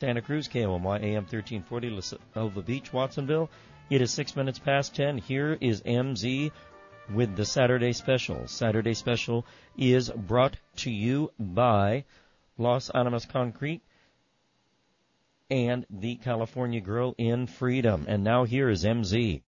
Santa Cruz, KOMY AM 1340, La Selva Beach, Watsonville. It is six minutes past ten. Here is MZ with the Saturday Special. Saturday Special is brought to you by Los Animas Concrete and the California Girl in Freedom. And now here is MZ.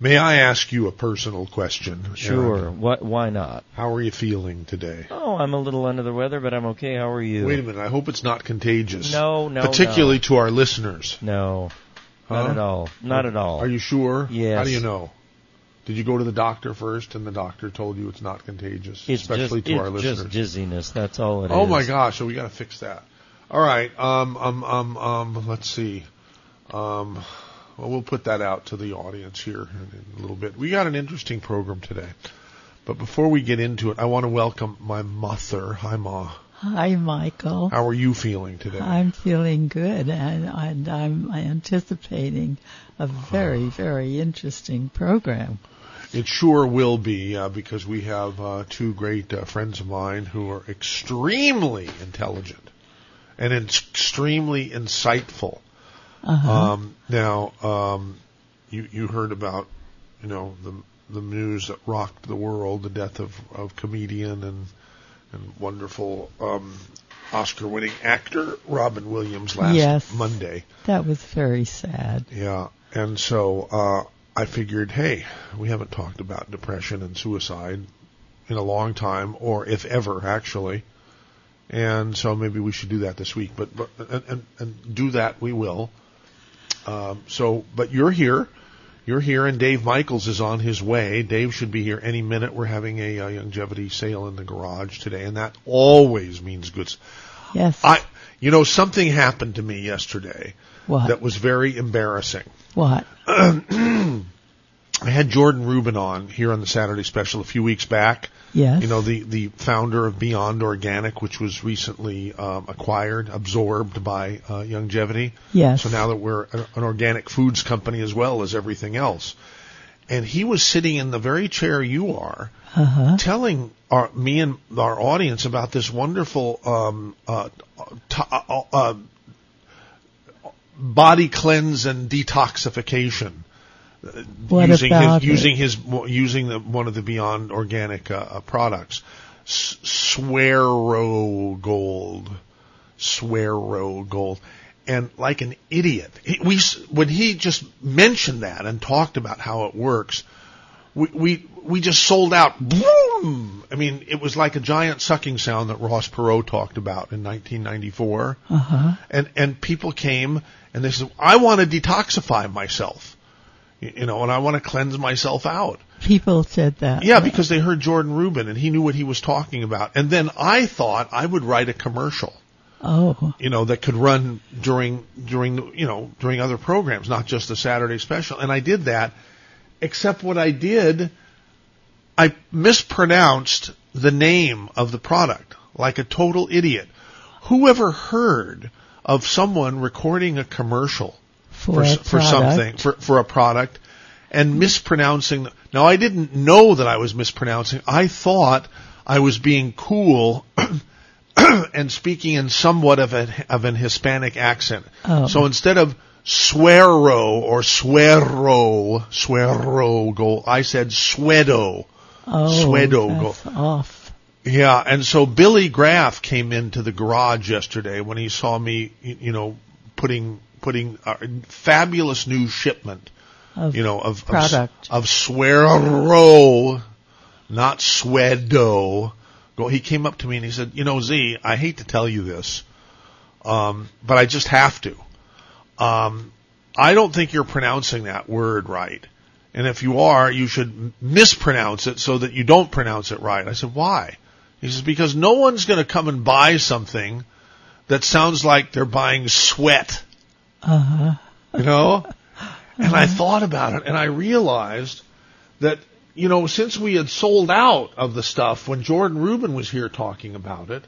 May I ask you a personal question? Sure. Aaron? What? Why not? How are you feeling today? Oh, I'm a little under the weather, but I'm okay. How are you? Wait a minute. I hope it's not contagious. No, no, Particularly to our listeners. No, not at all. Not at all. Are you sure? Yes. How do you know? Did you go to the doctor first, and the doctor told you it's not contagious, It's especially just, to it's our listeners? just dizziness. That's all it is. oh my gosh! So we got to fix that. All right. Um. Um. Um. Um. Let's see. Um. Well, we'll put that out to the audience here in, in a little bit. We got an interesting program today, but before we get into it, I want to welcome my mother. Hi, Ma. Hi, Michael. How are you feeling today? I'm feeling good, and, and I'm anticipating a very, very interesting program. It sure will be uh, because we have uh, two great uh, friends of mine who are extremely intelligent and extremely insightful. Uh-huh. Um, now, um, you you heard about you know the the news that rocked the world, the death of of comedian and and wonderful um, Oscar-winning actor Robin Williams last Yes. Monday. that was very sad. Yeah, and so uh, I figured, hey, we haven't talked about depression and suicide in a long time, or if ever, actually. And so maybe we should do that this week. But, but and, and, and do that we will. Um, so, but you're here. You're here, and Dave Michaels is on his way. Dave should be here any minute. We're having a, uh longevity sale in the garage today, and that always means good. s- Yes. I, you know, something happened to me yesterday what? that was very embarrassing. what? I had Jordan Rubin on here on the Saturday special a few weeks back. Yes. You know, the, the founder of Beyond Organic, which was recently um, acquired, absorbed by uh, Longevity. Yes. So now that we're an organic foods company as well as everything else. And he was sitting in the very chair you are, Uh-huh. telling our, me and our audience about this wonderful um, uh, t- uh, uh, body cleanse and detoxification What using about his, using his using the, one of the Beyond Organic uh, uh, products, S- Suero Gold, Suero Gold, and like an idiot, he, we when he just mentioned that and talked about how it works, we we we just sold out. Boom! I mean, it was like a giant sucking sound that Ross Perot talked about in 1994 Uh-huh. and and people came and they said, "I want to detoxify myself, you know, and I want to cleanse myself out." People said that. Yeah, because they heard Jordan Rubin and he knew what he was talking about. And then I thought I would write a commercial, Oh. you know, that could run during during you know during other programs, not just the Saturday special. And I did that, except what I did, I mispronounced the name of the product like a total idiot. Whoever heard of someone recording a commercial For, for, for something for for a product. And mispronouncing the- now I didn't know that I was mispronouncing. I thought I was being cool and speaking in somewhat of a of an Hispanic accent. Oh. so instead of suero or suero suero go I said suedo. Oh, Suedo go- off. yeah, and so Billy Graff came into the garage yesterday when he saw me, you know, putting putting a fabulous new shipment, Of you know, of product. of, of not Suedo. Go. He came up to me and he said, "You know, Z, I hate to tell you this, um, but I just have to. Um, I don't think you're pronouncing that word right." And if you are, you should mispronounce it so that you don't pronounce it right. I said, why? He says, because no one's going to come and buy something that sounds like they're buying sweat. Uh-huh. You know? And I thought about it and I realized that, you know, since we had sold out of the stuff when Jordan Rubin was here talking about it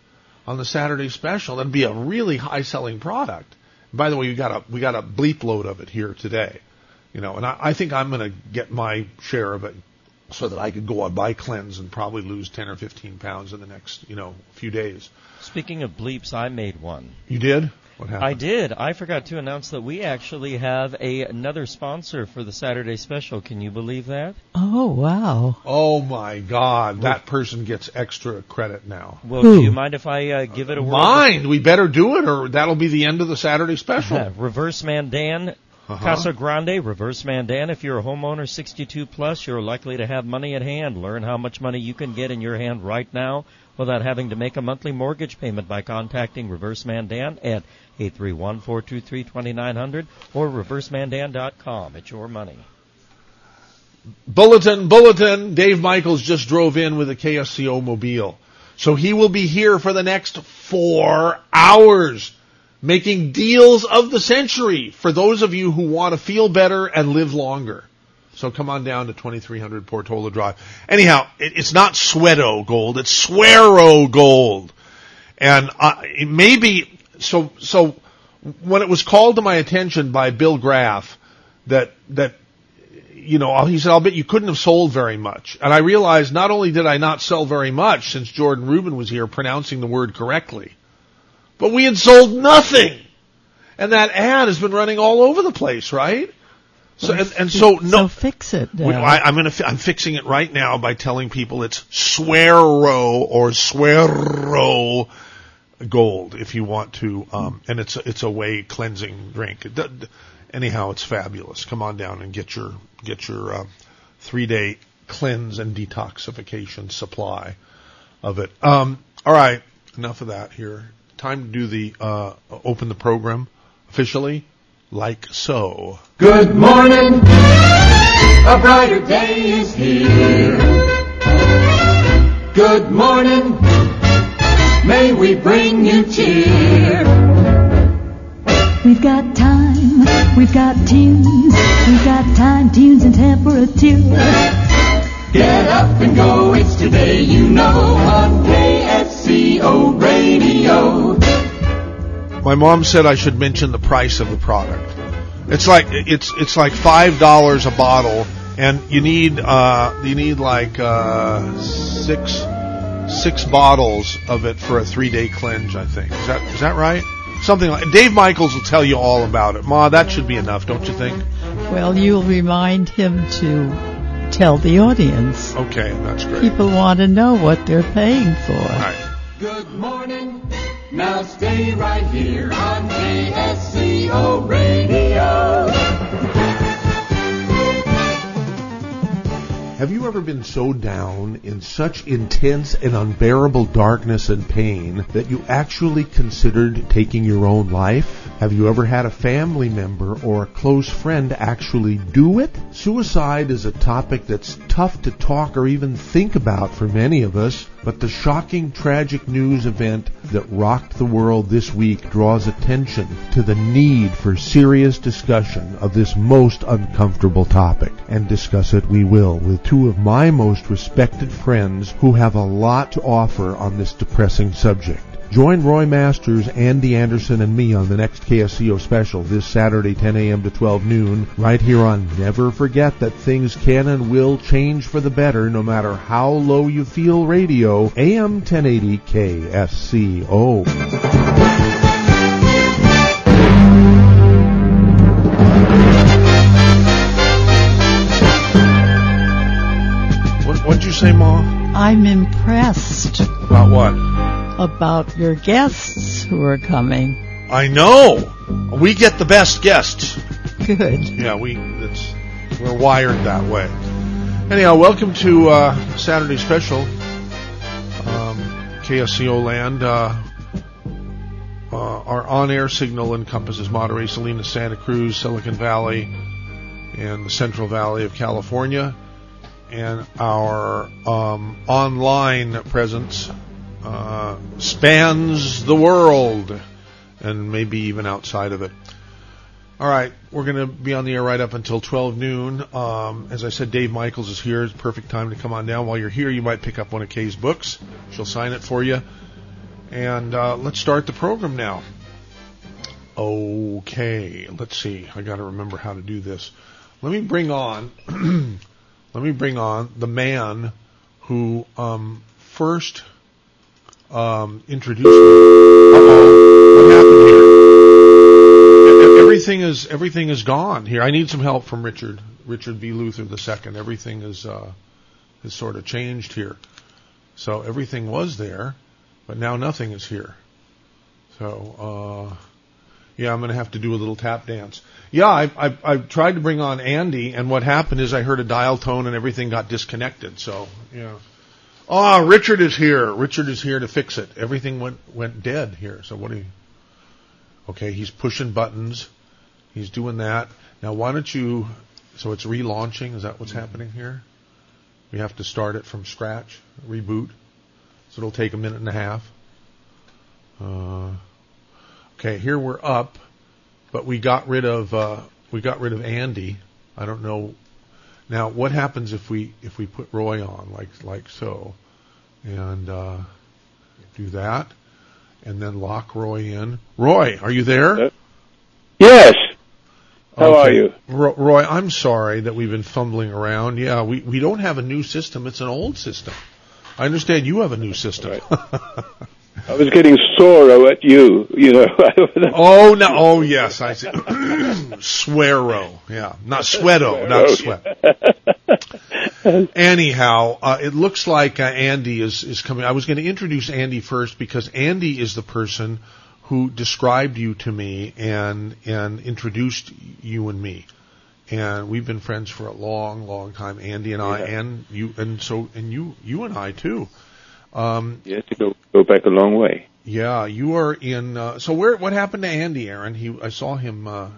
on the Saturday special, that'd be a really high selling product. By the way, we got a, we got a bleep load of it here today. You know, and I, I think I'm going to get my share of it so that I could go on buy cleanse and probably lose 10 or 15 pounds in the next, you know, few days. Speaking of bleeps, I made one. You did? What happened? I did. I forgot to announce that we actually have a, another sponsor for the Saturday special. Can you believe that? Oh, wow. Oh, my God. That person gets extra credit now. Well, do you mind if I uh, give it a word? Mind. We better do it, or that'll be the end of the Saturday special. Reverse Man Dan uh-huh. Casa Grande, Reverse Mandan. If you're a homeowner 62 plus, you're likely to have money at hand. Learn how much money you can get in your hand right now without having to make a monthly mortgage payment by contacting Reverse Mandan at 831 423 2900 or reversemandan.com. It's your money. Bulletin, bulletin. Dave Michaels just drove in with a KSCO mobile. So he will be here for the next four hours making deals of the century for those of you who want to feel better and live longer. So come on down to 2300 Portola Drive. Anyhow, it, it's not Sweato Gold, it's Suero Gold. And uh, maybe so, so when it was called to my attention by Bill Graff that, that you know, he said, I'll bet you couldn't have sold very much. And I realized not only did I not sell very much since Jordan Rubin was here pronouncing the word correctly, but we had sold nothing. And that ad has been running all over the place, right? So, and, and so, So no, fix it. we- I, I'm gonna, fi- I'm fixing it right now by telling people it's Suero or Suero gold if you want to, um, and it's, a- it's a whey cleansing drink. It, anyhow, it's fabulous. Come on down and get your, get your, uh, three day cleanse and detoxification supply of it. Um, all right, enough of that here. Time to do the, uh, open the program officially, like so. Good morning, a brighter day is here. Good morning, may we bring you cheer. We've got time, we've got tunes, we've got time, tunes, and temperature. Get up and go, it's today you know on KSCO Radio. My mom said I should mention the price of the product. It's like it's it's like five dollars a bottle, and you need uh, you need like uh, six six bottles of it for a three day cleanse. I think is that is that right? Something like Dave Michaels will tell you all about it. Ma, that should be enough, don't you think? well, you'll remind him to tell the audience. Okay, that's great. People want to know what they're paying for. All right. Good morning, now stay right here on KSCO Radio. Have you ever been so down in such intense and unbearable darkness and pain that you actually considered taking your own life? Have you ever had a family member or a close friend actually do it? Suicide is a topic that's tough to talk or even think about for many of us, but the shocking tragic news event that rocked the world this week draws attention to the need for serious discussion of this most uncomfortable topic. And discuss it we will with two of my most respected friends who have a lot to offer on this depressing subject. Join Roy Masters, Andy Anderson, and me on the next KSCO special this Saturday, 10 a.m. to 12 noon, right here on Never Forget That Things Can and Will Change for the Better, no matter how low you feel radio, AM 1080 KSCO. What, what'd you say, Ma? I'm impressed About what? About your guests who are coming. I know. We get the best guests. Good. Yeah, we it's we're wired that way. Anyhow, welcome to uh, Saturday Special, um, KSCO Land. Uh, uh, our on-air signal encompasses Monterey, Salinas, Santa Cruz, Silicon Valley, and the Central Valley of California. And our um, online presence uh, spans the world and maybe even outside of it. All right, we're going to be on the air right up until 12 noon. Um, as I said, Dave Michaels is here. It's perfect time to come on down. While you're here, you might pick up one of Kay's books. She'll sign it for you. And uh, let's start the program now. Okay, let's see. I got to remember how to do this. Let me bring on. let me bring on the man who um, first um, introduced me. Oh, what happened here? everything is everything is gone here. I need some help from Richard Richard B. Luther II. Everything is uh, is sort of changed here. So everything was there, but now nothing is here. So uh, yeah, I'm going to have to do a little tap dance. Yeah, I, I I tried to bring on Andy, and what happened is I heard a dial tone and everything got disconnected. So yeah. Oh, Richard is here. Richard is here to fix it. Everything went went dead here. So what do you? Okay, he's pushing buttons. He's doing that. Now, why don't you? So it's relaunching. Is that what's happening here? We have to start it from scratch, reboot. So it'll take a minute and a half. Uh, okay, here we're up, but we got rid of uh, we got rid of Andy. I don't know. Now, what happens if we if we put Roy on like like so, and uh, do that, and then lock Roy in? Roy, are you there? Yes. How Okay. are you? Roy, I'm sorry that we've been fumbling around. Yeah, we, we don't have a new system. It's an old system. I understand you have a new system. I was getting sore at you, you know. oh, no. Oh, yes. I see. Suero. Yeah. Not sweato. Not sweat. Anyhow, uh, it looks like uh, Andy is, is coming. I was going to introduce Andy first because Andy is the person who described you to me and and introduced you and me. And we've been friends for a long, long time, Andy and I, Yeah. and you, and so, and you, you and I too. Um, yes, you go, go back a long way. yeah, you are in. Uh, so where? What happened to Andy, Aaron? He, I saw him. Uh,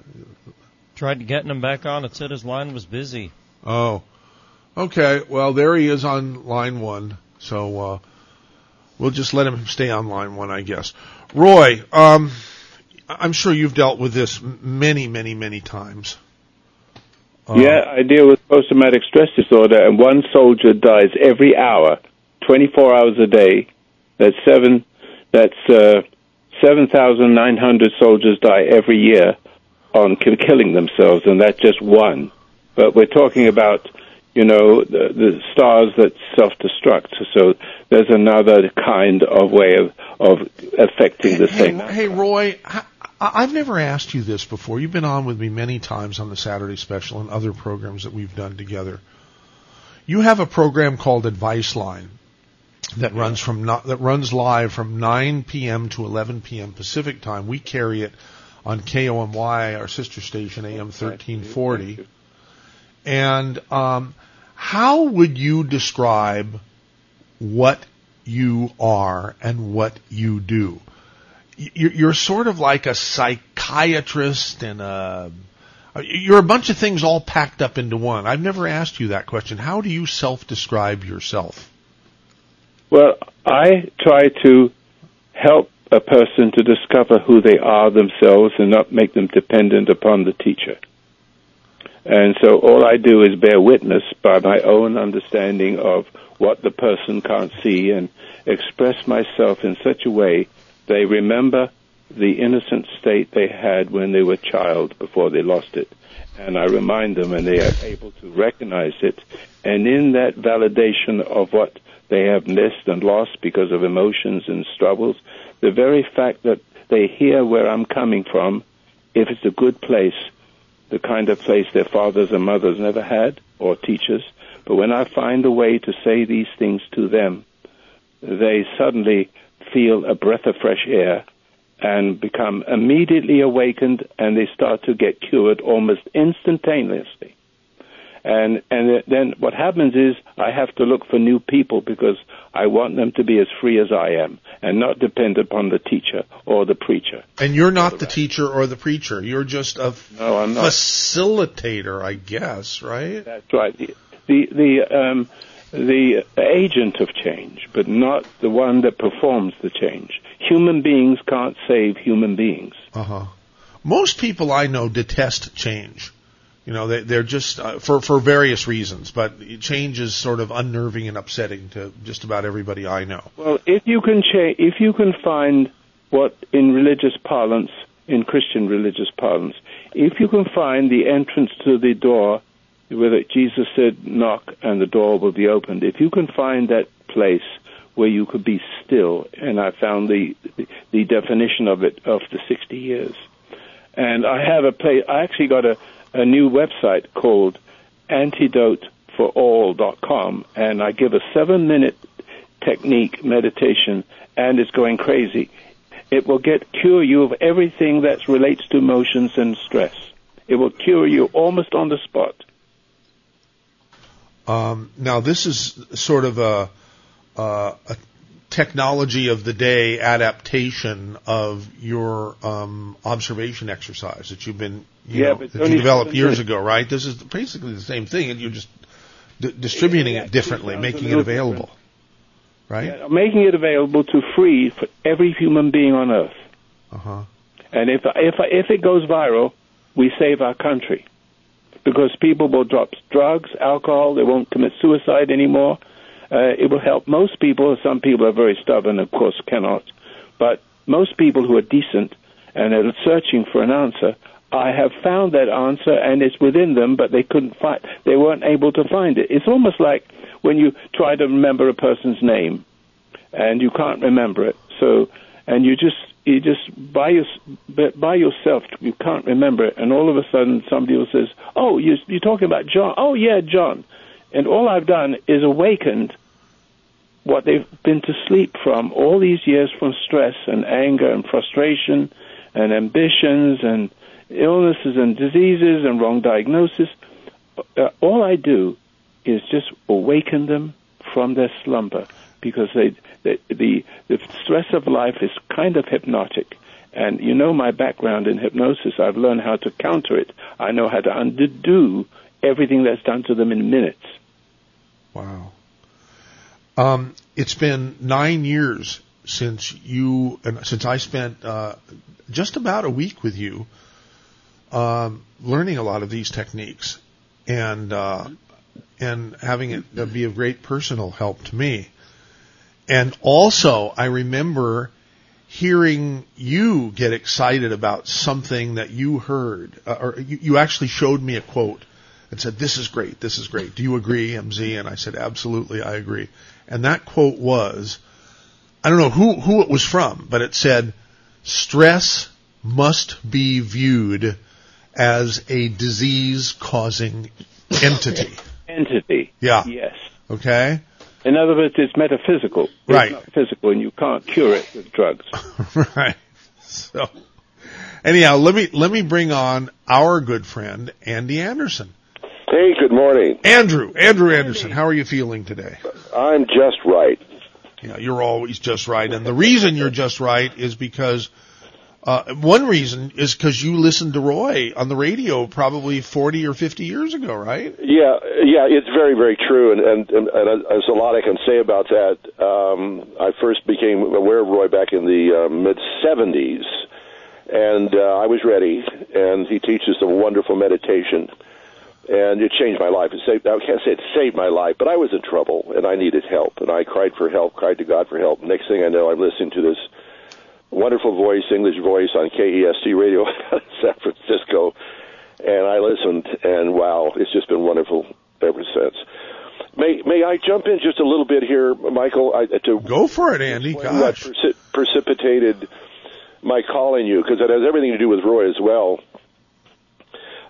Tried to getting him back on. It said his line was busy. oh, okay. Well, there he is on line one. So uh, we'll just let him stay on line one, I guess. Roy, um, I'm sure you've dealt with this many, many, many times. Uh, yeah, I deal with post-traumatic stress disorder, and one soldier dies every hour, 24 hours a day. That's seven. That's uh, 7,900 soldiers die every year on ki- killing themselves, and that's just one. But we're talking about, you know, the, the stars that self-destruct. So there's another kind of way of of affecting the Hey, same. hey, Roy, I, I've never asked you this before. You've been on with me many times on the Saturday Special and other programs that we've done together. You have a program called Advice Line that runs from no, that runs live from 9 p.m. to 11 p.m. Pacific time. We carry it on KOMY, our sister station, AM 1340. And um, how would you describe what you are and what you do? You're, you're sort of like a psychiatrist and a you're a bunch of things all packed up into one. I've never asked you that question. How do you self-describe yourself? Well, I try to help a person to discover who they are themselves and not make them dependent upon the teacher. And so all I do is bear witness by my own understanding of what the person can't see and express myself in such a way they remember the innocent state they had when they were a child before they lost it. And I remind them and they are able to recognize it. And in that validation of what they have missed and lost because of emotions and struggles, the very fact that they hear where I'm coming from, if it's a good place, the kind of place their fathers and mothers never had, or teachers, but when I find a way to say these things to them, they suddenly feel a breath of fresh air and become immediately awakened and they start to get cured almost instantaneously. And and then what happens is I have to look for new people because I want them to be as free as I am and not depend upon the teacher or the preacher. And you're not the teacher or the preacher. You're just a No, facilitator, I guess, right? That's right. The the the, um, the agent of change, but not the one that performs the change. Human beings can't save human beings. Uh huh. Most people I know detest change. You know, they, they're just uh, for for various reasons, but change is sort of unnerving and upsetting to just about everybody I know. Well, if you can if you can find what in religious parlance, in Christian religious parlance, if you can find the entrance to the door, where Jesus said, "Knock, and the door will be opened." If you can find that place where you could be still, and I found the the, the definition of it after 60 years, And I have a place. I actually got a, a new website called antidoteforall.com, and I give a seven-minute technique meditation, and it's going crazy. It will get cure you of everything that relates to emotions and stress. It will cure you almost on the spot. Um, now, this is sort of a, uh, a technology of the day adaptation of your um, observation exercise that you've been you Yeah, know, but that you developed years ago, right? This is basically the same thing, and you're just d- distributing Yeah, it differently, making it available, right? Yeah, making it available to free for every human being on earth. Uh huh. And if if if it goes viral, we save our country because people will drop drugs, alcohol. They won't commit suicide anymore. Uh, it will help most people. Some people are very stubborn, of course, cannot. But most people who are decent and are searching for an answer, I have found that answer, and it's within them, but they couldn't find. They weren't able to find it. It's almost like when you try to remember a person's name, and you can't remember it. So, and you just you just by your by yourself you can't remember it, and all of a sudden somebody else says, "Oh, you you're talking about John? Oh yeah, John." And all I've done is awakened what they've been to sleep from all these years from stress and anger and frustration and ambitions and illnesses and diseases and wrong diagnosis. Uh, all I do is just awaken them from their slumber because they, they, the the stress of life is kind of hypnotic. And you know my background in hypnosis. I've learned how to counter it. I know how to undo everything that's done to them in minutes. Wow. Um, it's been nine years since you and since I spent uh, just about a week with you, um, learning a lot of these techniques, and uh, and having it be a great personal help to me. And also, I remember hearing you get excited about something that you heard, uh, or you, you actually showed me a quote and said, "This is great. This is great. Do you agree, MZ?" And I said, "Absolutely, I agree." And that quote was, I don't know who who it was from, but it said, "Stress must be viewed as a disease-causing entity." Entity. Yeah. Yes. Okay. In other words, it's metaphysical. It's Right. not physical, and you can't cure it with drugs. right. So, anyhow, let me let me bring on our good friend Andy Anderson. Hey, good morning. Andrew, Andrew Anderson, how are you feeling today? I'm just right. Yeah, you're always just right, and the reason you're just right is because uh, one reason is because you listened to Roy on the radio probably 40 or 50 years ago, right? Yeah, yeah, it's very, very true, and and, and, and there's a lot I can say about that. Um, I first became aware of Roy back in the uh, mid '70s, and uh, I was ready. And he teaches a wonderful meditation, and it changed my life. It saved. I can't say it saved my life, but I was in trouble, and I needed help, and I cried for help, cried to God for help. Next thing I know, I'm listening to this wonderful voice, English voice on KEST radio out of San Francisco, and I listened, and wow, it's just been wonderful ever since. May may I jump in just a little bit here, Michael? I, to Go for it, Andy. Gosh. preci- precipitated my calling you because it has everything to do with Roy as well.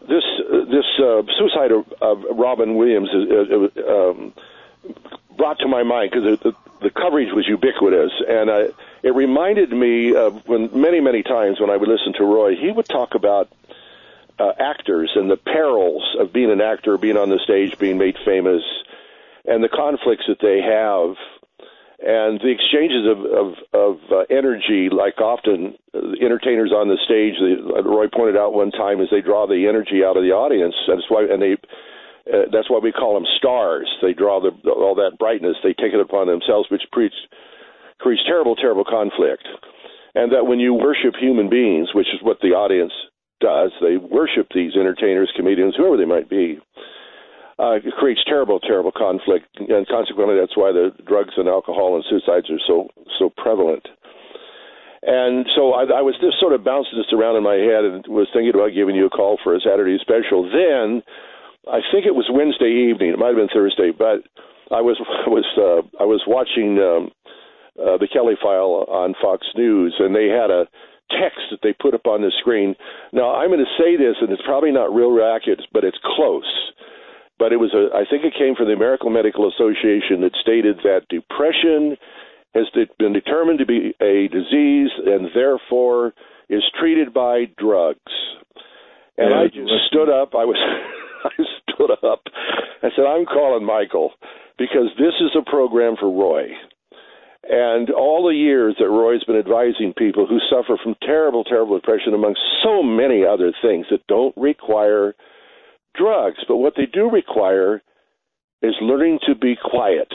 This this uh, suicide of, of Robin Williams is, uh, um, brought to my mind because the, the coverage was ubiquitous, and uh, it reminded me of when many many times when I would listen to Roy, he would talk about uh, actors and the perils of being an actor, being on the stage, being made famous, and the conflicts that they have, and the exchanges of of, of uh, energy. Like often, uh, entertainers on the stage, the, uh, Roy pointed out one time, is they draw the energy out of the audience. That's why, and they. Uh, that's why we call them stars. They draw the, all that brightness. They take it upon themselves, which creates creates terrible, terrible conflict. And that when you worship human beings, which is what the audience does, they worship these entertainers, comedians, whoever they might be. Uh, it creates terrible, terrible conflict, and consequently, that's why the drugs and alcohol and suicides are so so prevalent. And so I, I was just sort of bouncing this around in my head and was thinking about giving you a call for a Saturday special. Then I think it was Wednesday evening. It might have been Thursday, but I was I was uh, I was watching um, uh, the Kelly File on Fox News, and they had a text that they put up on the screen. Now, I'm going to say this, and it's probably not real accurate, but it's close. But it was a, I think it came from the American Medical Association that stated that depression has been determined to be a disease and therefore is treated by drugs. And Yeah, I just stood up. I was, I stood up. I said, I'm calling Michael because this is a program for Roy. And all the years that Roy's been advising people who suffer from terrible, terrible depression, among so many other things that don't require drugs, but what they do require is learning to be quiet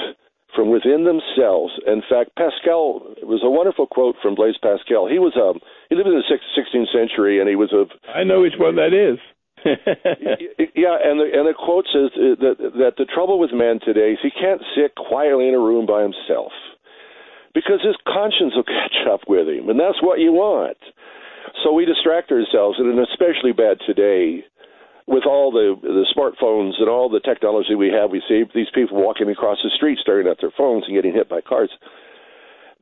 from within themselves. In fact, Pascal it was a wonderful quote from Blaise Pascal. He was um he lived in the 16th century, and he was a I know which one that is. yeah, and the and the quote says uh, that that the trouble with man today is he can't sit quietly in a room by himself because his conscience will catch up with him, and that's what you want. So we distract ourselves, and especially bad today with all the the smartphones and all the technology we have. We see these people walking across the street, staring at their phones and getting hit by cars.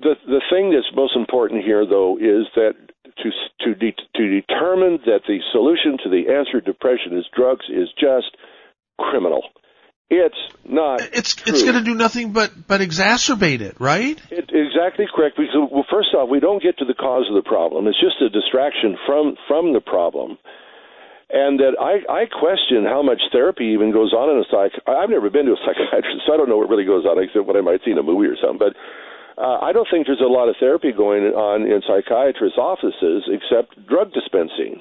The the thing that's most important here, though, is that to to de- to determine that the solution to the answer to depression is drugs is just criminal. It's not. It's true. it's going to do nothing but but exacerbate it, right? It, exactly correct. Because well, first off, we don't get to the cause of the problem. It's just a distraction from from the problem. And that I I question how much therapy even goes on in a psych. I've never been to a psychiatrist, so I don't know what really goes on except what I might see in a movie or something. But uh, I don't think there's a lot of therapy going on in psychiatrists' offices except drug dispensing.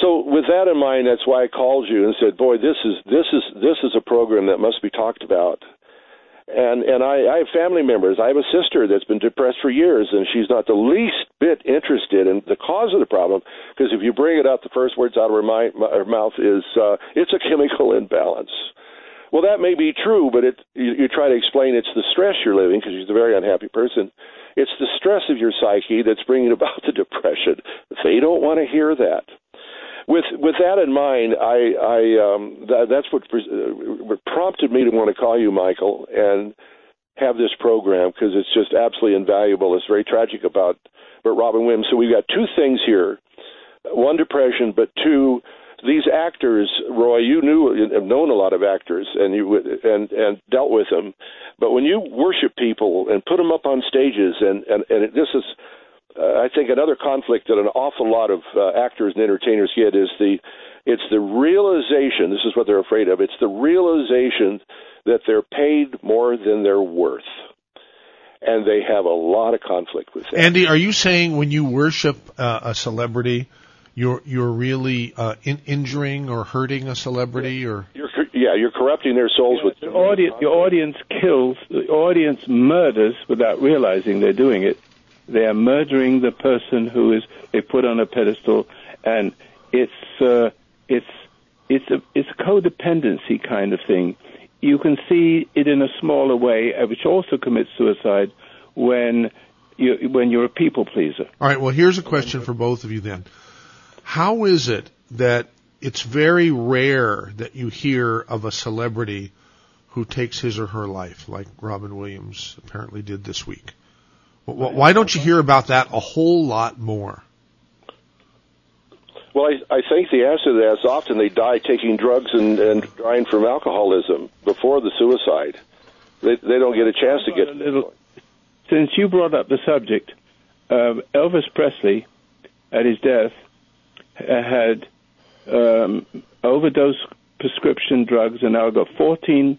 So with that in mind, that's why I called you and said, "Boy, this is this is this is a program that must be talked about." And and I, I have family members. I have a sister that's been depressed for years, and she's not the least bit interested in the cause of the problem. Because if you bring it up, the first words out of her, mi- her mouth is, uh, "It's a chemical imbalance." Well, that may be true, but it you, you try to explain it's the stress you're living because she's a very unhappy person. It's the stress of your psyche that's bringing about the depression. They don't want to hear that with with that in mind, I, I um, that, that's what, uh, what prompted me to want to call you, Michael, and have this program because it's just absolutely invaluable. It's very tragic about about Robin Williams. So we've got two things here: one, depression, but two, these actors. Roy, you knew have known a lot of actors, and you and and dealt with them. But when you worship people and put them up on stages, and and and this is uh, I think another conflict that an awful lot of uh, actors and entertainers get is the it's the realization. This is what they're afraid of. It's the realization that they're paid more than they're worth, and they have a lot of conflict with that. Andy, are you saying when you worship uh, a celebrity, you're you're really uh, in, injuring or hurting a celebrity, or you're yeah, you're corrupting their souls with The audience, the audience kills, the audience murders without realizing they're doing it. They are murdering the person who is they put on a pedestal, and it's uh, it's it's a it's a codependency kind of thing. You can see it in a smaller way, uh, which also commits suicide when you when you're a people pleaser. all right? Well, here's a question for both of you then. How is it that it's very rare that you hear of a celebrity who takes his or her life, like Robin Williams apparently did this week? Why don't you hear about that a whole lot more? Well, I, I think the answer to that is often they die taking drugs and, and dying from alcoholism before the suicide. They they don't get a chance to get. A little- Since you brought up the subject, um, Elvis Presley, at his death, had um, overdose prescription drugs, and now got 14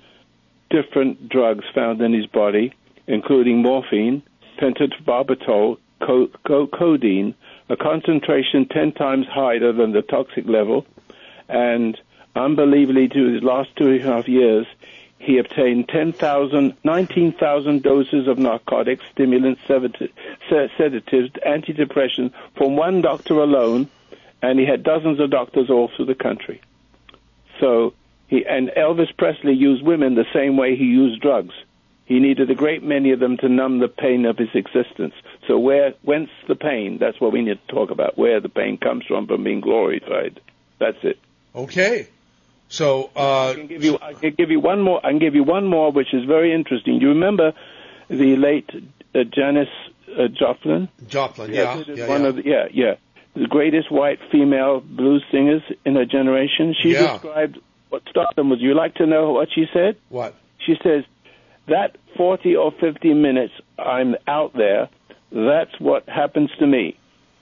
different drugs found in his body, including morphine, pentobarbital, co- co- codeine, a concentration 10 times higher than the toxic level, and unbelievably, to his last two and a half years, he obtained 10,000, 19,000 doses of narcotics, stimulants, sedati- se- sedatives, antidepressants from one doctor alone, and he had dozens of doctors all through the country. So he and Elvis Presley used women the same way he used drugs. He needed a great many of them to numb the pain of his existence. So where whence the pain? That's what we need to talk about. Where the pain comes from from being glorified. That's it. Okay. So, uh, I can give you I can give you one more I can give you one more which is very interesting. You remember the late uh, Janis uh, Joplin. Joplin, yeah, yeah, one yeah. of the, yeah, yeah, the greatest white female blues singers in her generation. She Yeah. described what stardom was. You like to know what she said? What? She says that 40 or 50 minutes I'm out there. That's what happens to me.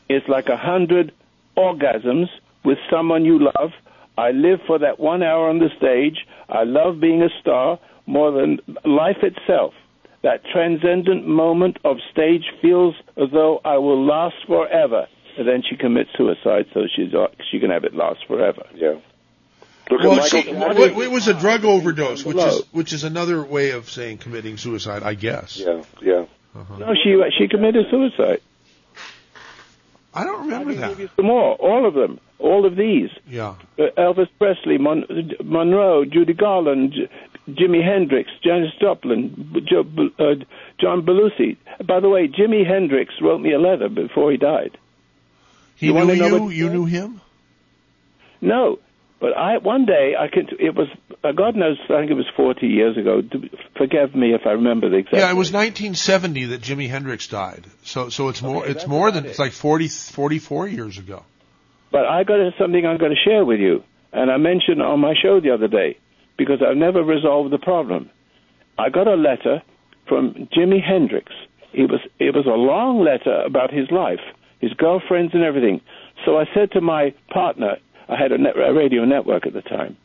It's like a hundred orgasms with someone you love. I live for that one hour on the stage. I love being a star more than life itself. That transcendent moment of stage feels as though I will last forever. And then she commits suicide so she's, uh, she can have it last forever. Yeah. Look Well, at she, Michael- it it was a drug overdose, which is which is another way of saying committing suicide, I guess. yeah, yeah. No, she she committed suicide. I don't remember that. Give you some more, all of them, all of these. Yeah. uh, Elvis Presley, Mon- Monroe, Judy Garland, J- Jimi Hendrix, Janis Joplin, B- uh, John Belushi. By the way, Jimi Hendrix wrote me a letter before he died. He You knew you. what- You knew him. No, but I one day I could. It was uh, God knows. I think it was 40 years ago. Forgive me if I remember the exact. Yeah, it was 1970 that Jimi Hendrix died. So so it's more Okay, it's more than it's like 40 44 years ago. But I got something I'm going to share with you, and I mentioned on my show the other day because I've never resolved the problem. I got a letter from Jimi Hendrix. It was it was a long letter about his life, his girlfriends, and everything. So I said to my partner, I had a, net, a radio network at the time,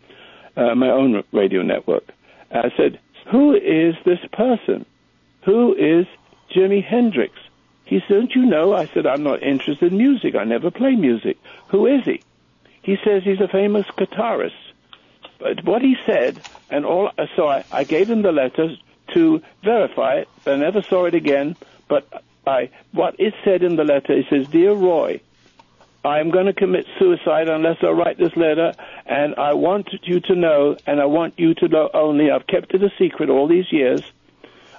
uh, my own radio network. I said, "Who is this person? Who is Jimi Hendrix?" He said, "Don't you know?" I said, "I'm not interested in music. I never play music. Who is he?" He says he's a famous guitarist. But what he said, and all, so I, I gave him the letter to verify it. I never saw it again. But I, what it said in the letter, it says, "Dear Roy, I'm going to commit suicide unless I write this letter, and I want you to know, and I want you to know only. I've kept it a secret all these years,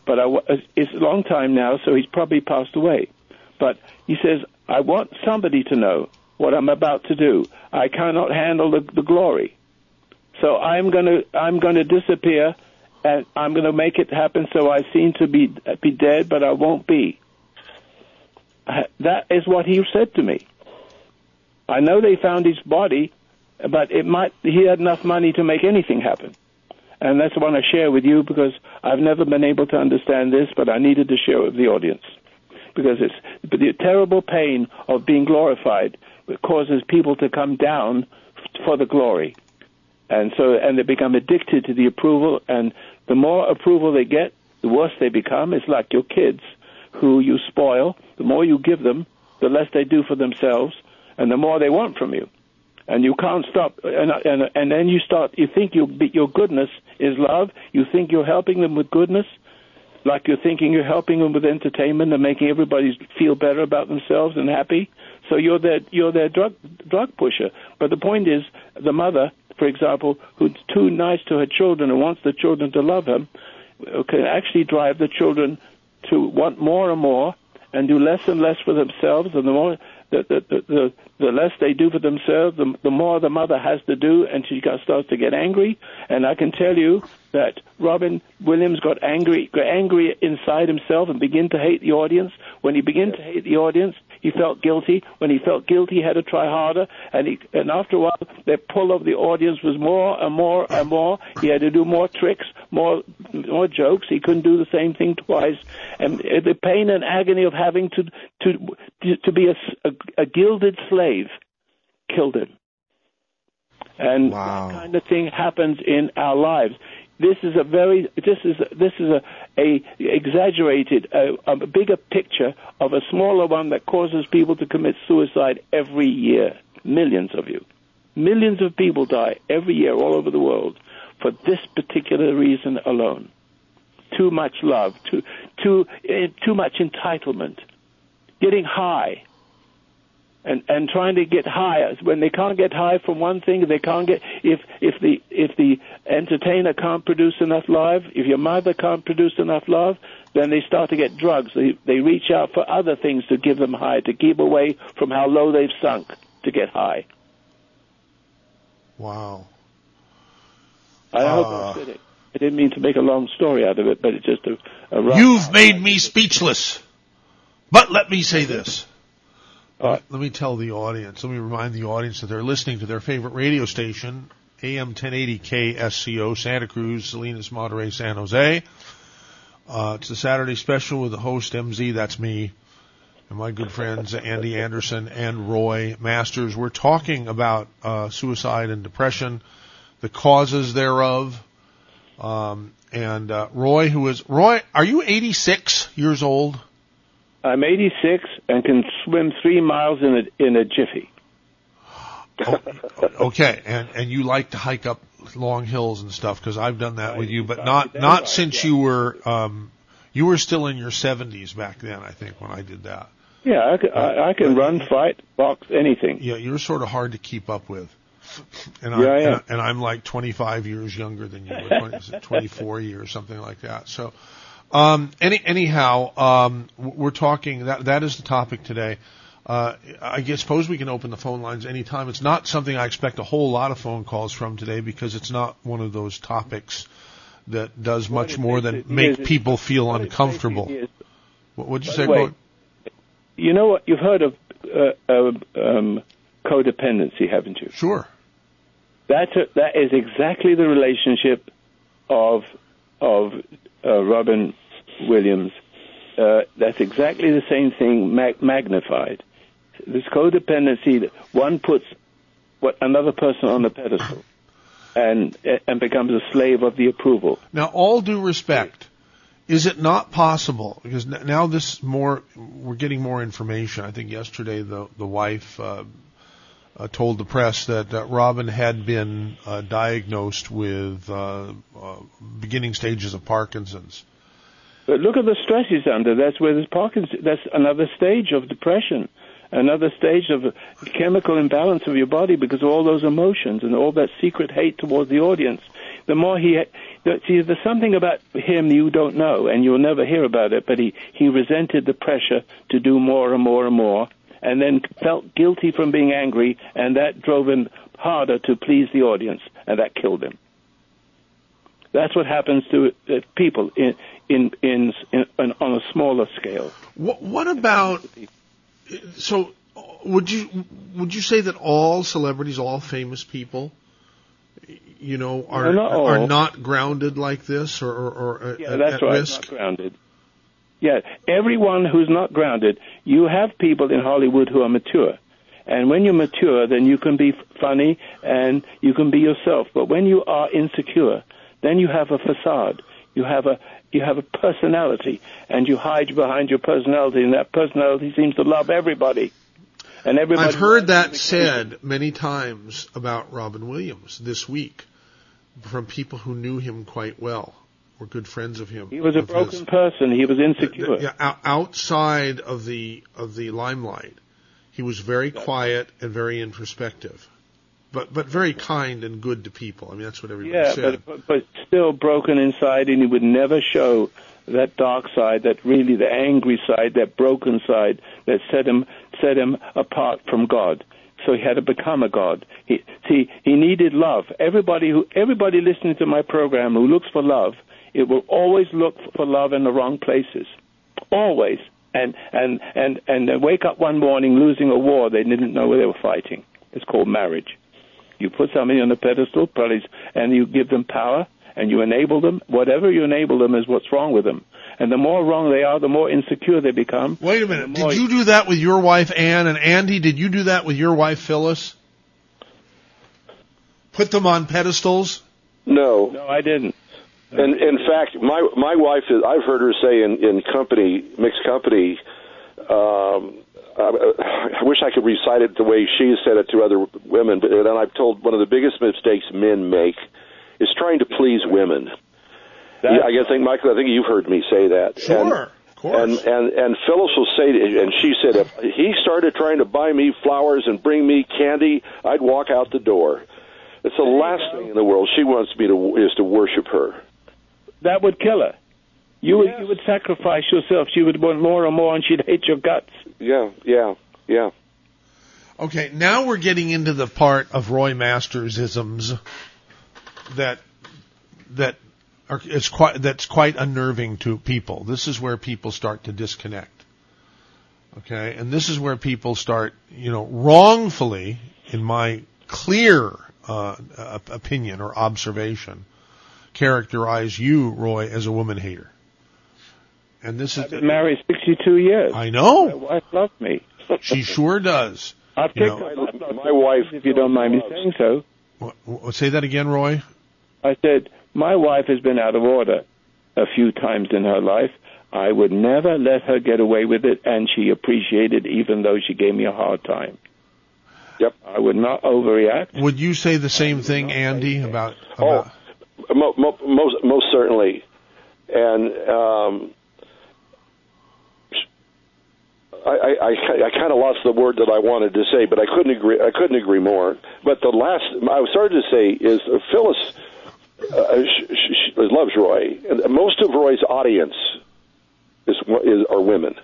but I, uh, it's a long time now, so he's probably passed away. But he says, I want somebody to know what I'm about to do. I cannot handle the, the glory, so I'm going to I'm going to disappear, and I'm going to make it happen. So I seem to be be dead, but I won't be. That is what he said to me. I know they found his body, but it might he had enough money to make anything happen. And that's what I share with you because I've never been able to understand this, but I needed to share it with the audience. Because it's the terrible pain of being glorified causes people to come down for the glory. And so and they become addicted to the approval and the more approval they get, the worse they become. It's like your kids who you spoil. The more you give them, the less they do for themselves and the more they want from you and you can't stop and and and then you start you think you your goodness is love you think you're helping them with goodness like you're thinking you're helping them with entertainment and making everybody feel better about themselves and happy so you're their you're their drug drug pusher but the point is the mother for example who's too nice to her children and wants the children to love her can actually drive the children to want more and more and do less and less for themselves. And the more the the the, the, less they do for themselves the, the more the mother has to do and she starts to get angry. And I can tell you that Robin Williams got angry got angry inside himself and began to hate the audience. When he began to hate the audience he felt guilty. When he felt guilty he had to try harder. And he and after a while the pull of the audience was more and more and more. He had to do more tricks more more jokes. He couldn't do the same thing twice. And the pain and agony of having to to to be a, a, a gilded slave killed him. And Wow. that kind of thing happens in our lives this is a very this is this is a, a exaggerated a, a bigger picture of a smaller one that causes people to commit suicide every year. Millions of you. Millions of people die every year all over the world for this particular reason alone. Too much love too too eh, too much entitlement. Getting high and and trying to get higher when they can't get high from one thing they can't get if if the if the entertainer can't produce enough love if your mother can't produce enough love then they start to get drugs they they reach out for other things to give them high to keep away from how low they've sunk to get high Wow. i hope Uh. i said it i didn't mean to make a long story out of it but it's just a, a rough You've made me speechless. But let me say this. Right. Let me tell the audience, let me remind the audience that they're listening to their favorite radio station, AM 1080 KSCO, Santa Cruz, Salinas, Monterey, San Jose. Uh, it's the Saturday special with the host MZ, that's me, and my good friends Andy Anderson and Roy Masters. We're talking about uh, suicide and depression, the causes thereof. Um, and uh, Roy, who is Roy, are you 86 years old? I'm 86 and can swim three miles in a in a jiffy. Okay, and and you like to hike up long hills and stuff because I've done that with you, but not not that, since you were um, you were still in your 70s back then. I think when I did that. Yeah, I can, I, I can run, fight, box, anything. Yeah, you're sort of hard to keep up with. And, Yeah, I I'm, and, and I'm like 25 years younger than you, 20, 24 years, something like that. So, um, any, anyhow, um, we're talking that that is the topic today. Uh, I guess suppose we can open the phone lines anytime. It's not something I expect a whole lot of phone calls from today because it's not one of those topics that does much more than make people feel what uncomfortable. What would you say? way, You know what? You've heard of uh, uh, um, codependency, haven't you? Sure. That's a, that is exactly the relationship of of uh, Robin Williams. Uh, that's exactly the same thing mag- magnified. This codependency that one puts what another person on the pedestal and and becomes a slave of the approval. Now, all due respect, is it not possible? Because now this more, we're getting more information. I think yesterday the the wife uh, uh, told the press that uh, Robin had been uh, diagnosed with uh, uh, beginning stages of Parkinson's. But look at the stress he's under. That's where there's Parkinson's. That's another stage of depression, another stage of chemical imbalance of your body because of all those emotions and all that secret hate towards the audience. The more he, see, there's something about him you don't know, and you'll never hear about it. But he he resented the pressure to do more and more and more, and then felt guilty from being angry, and that drove him harder to please the audience, and that killed him. That's what happens to uh, people in, in, in, in, on a smaller scale. What, what about? So, would you would you say that all celebrities, all famous people, you know, are No, not are not grounded like this, or, or, or Yeah, at, that's at right. risk? Not grounded. Yeah, everyone who's not grounded, you have people in Hollywood who are mature. And when you're mature, then you can be funny and you can be yourself. But when you are insecure, then you have a facade. You have a you have a personality, and you hide behind your personality, and that personality seems to love everybody. And everybody. I've heard that said many times about Robin Williams this week from people who knew him quite well, were good friends of him. He was a of his. broken person. He was insecure. Yeah, outside of the of the limelight, he was very quiet and very introspective, but but very kind and good to people. I mean, that's what everybody Yeah, said. but, but but still broken inside, and he would never show that dark side, that really the angry side, that broken side that set him set him apart from God. So he had to become a God. He see he needed love. Everybody who everybody listening to my program who looks for love, it will always look for love in the wrong places, always. And and and and they wake up one morning losing a war they didn't know where they were fighting. It's called marriage. You put somebody on a pedestal, probably, and you give them power, and you enable them. Whatever you enable them is what's wrong with them. And the more wrong they are, the more insecure they become. Wait a minute. Did you do that with your wife Anne and Andy? Did you do that with your wife Phyllis? Put them on pedestals? No. No, I didn't. And in fact, my my wife is. I've heard her say in in company, mixed company. Um, Um, uh, I, I wish I could recite it the way she said it to other women, but then I've told one of the biggest mistakes men make is trying to please women. That- I guess, I think Michael, I think you've heard me say that. And, Sure, of course. and and and Phyllis will say, and she said, if he started trying to buy me flowers and bring me candy, I'd walk out the door. It's the last thing in the world she wants me to is to worship her. That would kill her. You would you would sacrifice yourself. She would want more and more, and she'd hate your guts. Yeah, yeah, yeah. Okay, now we're getting into the part of Roy Masters isms that that are it's quite that's quite unnerving to people. This is where people start to disconnect. Okay, and this is where people start, you know, wrongfully, in my clear uh, opinion or observation, characterize you, Roy, as a woman hater. And this is I've been married 62 years. I know. My wife loves me. she sure does. I've You kicked know- her butt lots My wife if you don't mind me saying so. What, what, say that again, Roy. I said, my wife has been out of order a few times in her life. I would never let her get away with it, and she appreciated even though she gave me a hard time. Yep. I would not overreact. Would you say the same thing, Andy, about, about Oh, mo- mo- most most certainly, and um, I, I, I, I kind of lost the word that I wanted to say, but I couldn't agree. I couldn't agree more. But the last I started to say is Phyllis uh, sh- sh- sh- loves Roy, and most of Roy's audience is, is are women.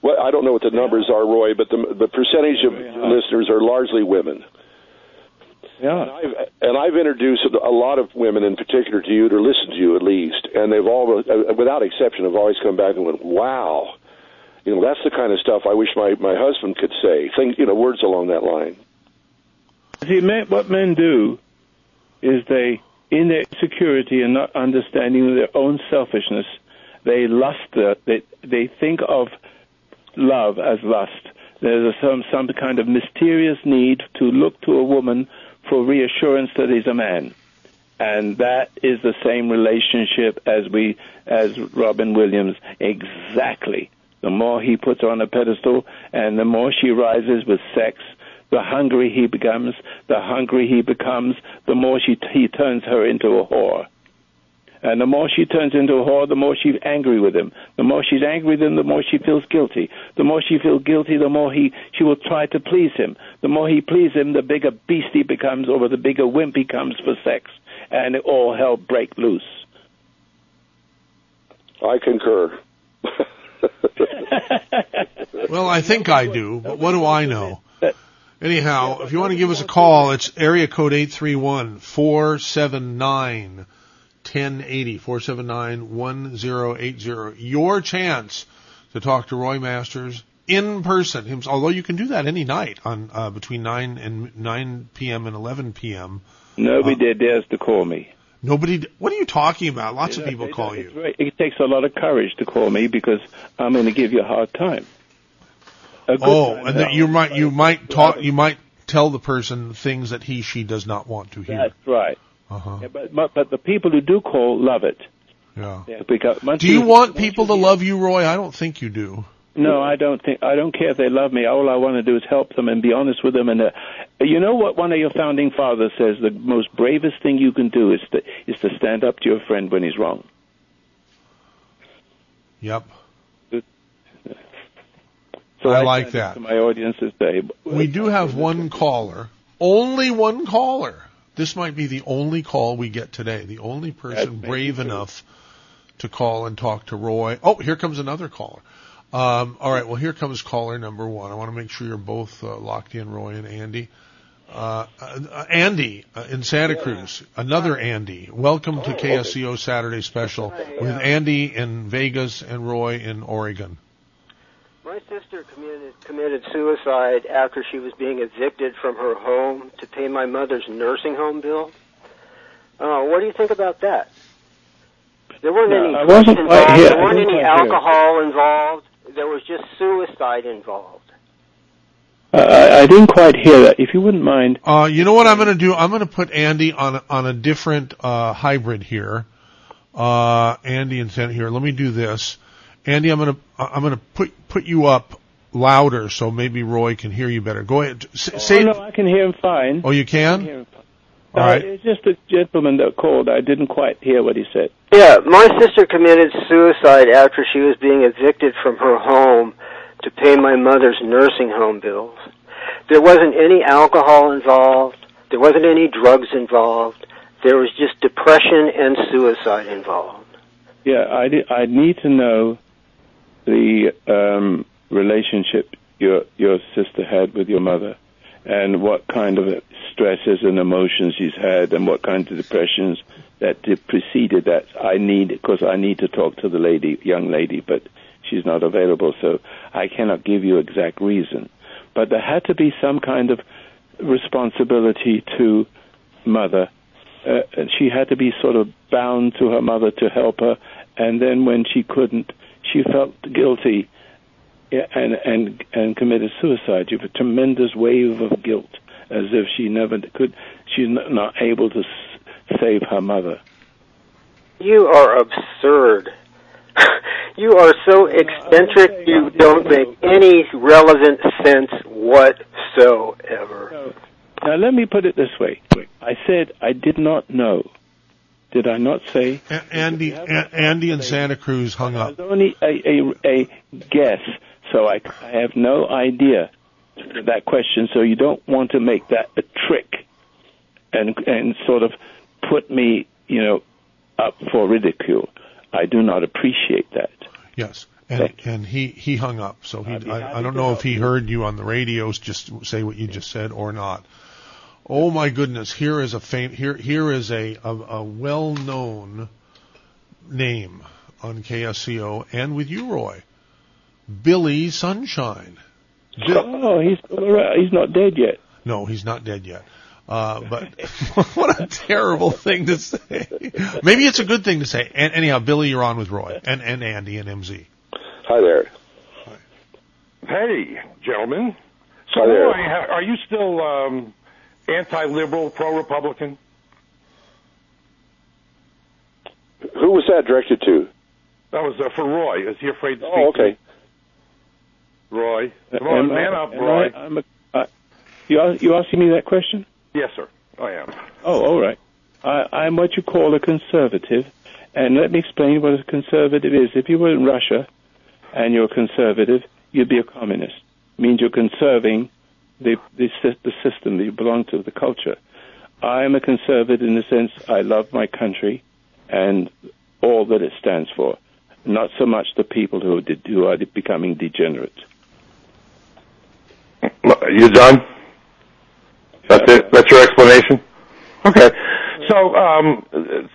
Well, I don't know what the numbers are, Roy, but the the percentage of listeners are largely women. And Yeah. I've, and I've introduced a lot of women in particular to you, to listen to you at least, and they've all, uh, without exception, have always come back and went, "Wow, you know, that's the kind of stuff I wish my my husband could say." Think, you know, words along that line. See, men, what men do is they, in their insecurity and not understanding their own selfishness, they lust. uh, They they think of love as lust. There's a, some some kind of mysterious need to look to a woman for reassurance that he's a man, and that is the same relationship as we as Robin Williams exactly. The more he puts on a pedestal, and the more she rises with sex, the hungry he becomes, the hungry he becomes, the more she he turns her into a whore. And the more she turns into a whore, the more she's angry with him. The more she's angry with him, the more she feels guilty. The more she feels guilty, the more he she will try to please him. The more he pleases him, the bigger beast he becomes, or the bigger wimp he becomes for sex, and all hell break loose. I concur. Well, I think I do, but what do I know? Anyhow, if you want to give us a call, it's area code 831-479-1080, 479-1080. Your chance to talk to Roy Masters in person. Although you can do that any night on uh, between 9 and 9 p.m. and 11 p.m. Nobody Uh, dares to call me. Nobody. What are you talking about? Lots of people call you. It takes a lot of courage to call me because I'm going to give you a hard time. A Oh, time, and that you might you might talk you might tell the person things that he she does not want to hear. That's right. Uh-huh. Yeah, but, but but the people who do call love it. Yeah. Yeah, because Do you want people to love you, Roy? I don't think you do. No, I don't think. I don't care if they love me. All I want to do is help them and be honest with them. And uh, you know what? One of your founding fathers says the most bravest thing you can do is to is to stand up to your friend when he's wrong. Yep. So I like that. To my audience this day. We do have one caller. Only one caller. This might be the only call we get today. The only person brave enough to call and talk to Roy. Oh, here comes another caller. Um, all right. Well, here comes caller number one. I want to make sure you're both uh, locked in, Roy and Andy. Uh, uh, Andy uh, in Santa Cruz. Another Andy. Welcome to KSCO Saturday Special with Andy in Vegas and Roy in Oregon. My sister committed, committed suicide after she was being evicted from her home to pay my mother's nursing home bill. Uh, what do you think about that? There weren't No, any I drugs wasn't involved. here. There I weren't didn't any quite hear. alcohol involved. There was just suicide involved. Uh, I, I didn't quite hear that. If you wouldn't mind. Uh, you know what I'm going to do? I'm going to put Andy on a, on a different uh, hybrid here. Uh, Andy and Santa here. Let me do this. Andy, I'm going to I'm going to put put you up louder so maybe Roy can hear you better. Go ahead. S- oh, say. no, I can hear him fine. Oh, you I can can. hear him fine. All Uh. It's just a gentleman that called. I didn't quite hear what he said. Yeah, my sister committed suicide after she was being evicted from her home to pay my mother's nursing home bills. There wasn't any alcohol involved. There wasn't any drugs involved. There was just depression and suicide involved. Yeah, I, di- I need to know the um, relationship your your sister had with your mother, and what kind of stresses and emotions she's had, and what kind of depressions that preceded that. I need because I need to talk to the lady, young lady, but she's not available, so I cannot give you exact reason. But there had to be some kind of responsibility to mother. Uh, she had to be sort of bound to her mother to help her, and then when she couldn't, she felt guilty and and and committed suicide. You have a tremendous wave of guilt, as if she never could. She's not able to save her mother. You are absurd. you are so eccentric. You don't make any relevant sense whatsoever. Now let me put it this way. I said I did not know. Did I not say? A- Andy, A- Andy in Santa Cruz hung up. It's only a, a, a guess, so I, I have no idea that question. So you don't want to make that a trick and and sort of put me, you know, up for ridicule. I do not appreciate that. Yes. And, and he, he hung up, so he, I, I don't know if he heard you on the radios just say what you just said or not. Oh my goodness, here is a fam- here, here is a, a, a well-known name on KSCO and with you, Roy. Billy Sunshine. Bill- Oh, he's. He's not dead yet. no, he's not dead yet. Uh, but what a terrible thing to say. Maybe it's a good thing to say. And anyhow, Billy, you're on with Roy and, and Andy and MZ. Hi there. Hey, gentlemen. So, Hi there. Roy, are you still um, anti-liberal, pro-Republican? Who was that directed to? That was uh, for Roy. Is he afraid to speak? Oh, okay. Roy, come on, Am man I- up, am Roy. I, I'm a, uh, you you asking me that question? Yes, sir. I am. Oh, all right. I, I'm what you call a conservative, and let me explain what a conservative is. If you were in Russia and you're a conservative, you'd be a communist. It means you're conserving the, the the system that you belong to, the culture. I'm a conservative in the sense I love my country and all that it stands for, not so much the people who, did, who are becoming degenerate. You done? That's it. That's your explanation. Okay. So, um,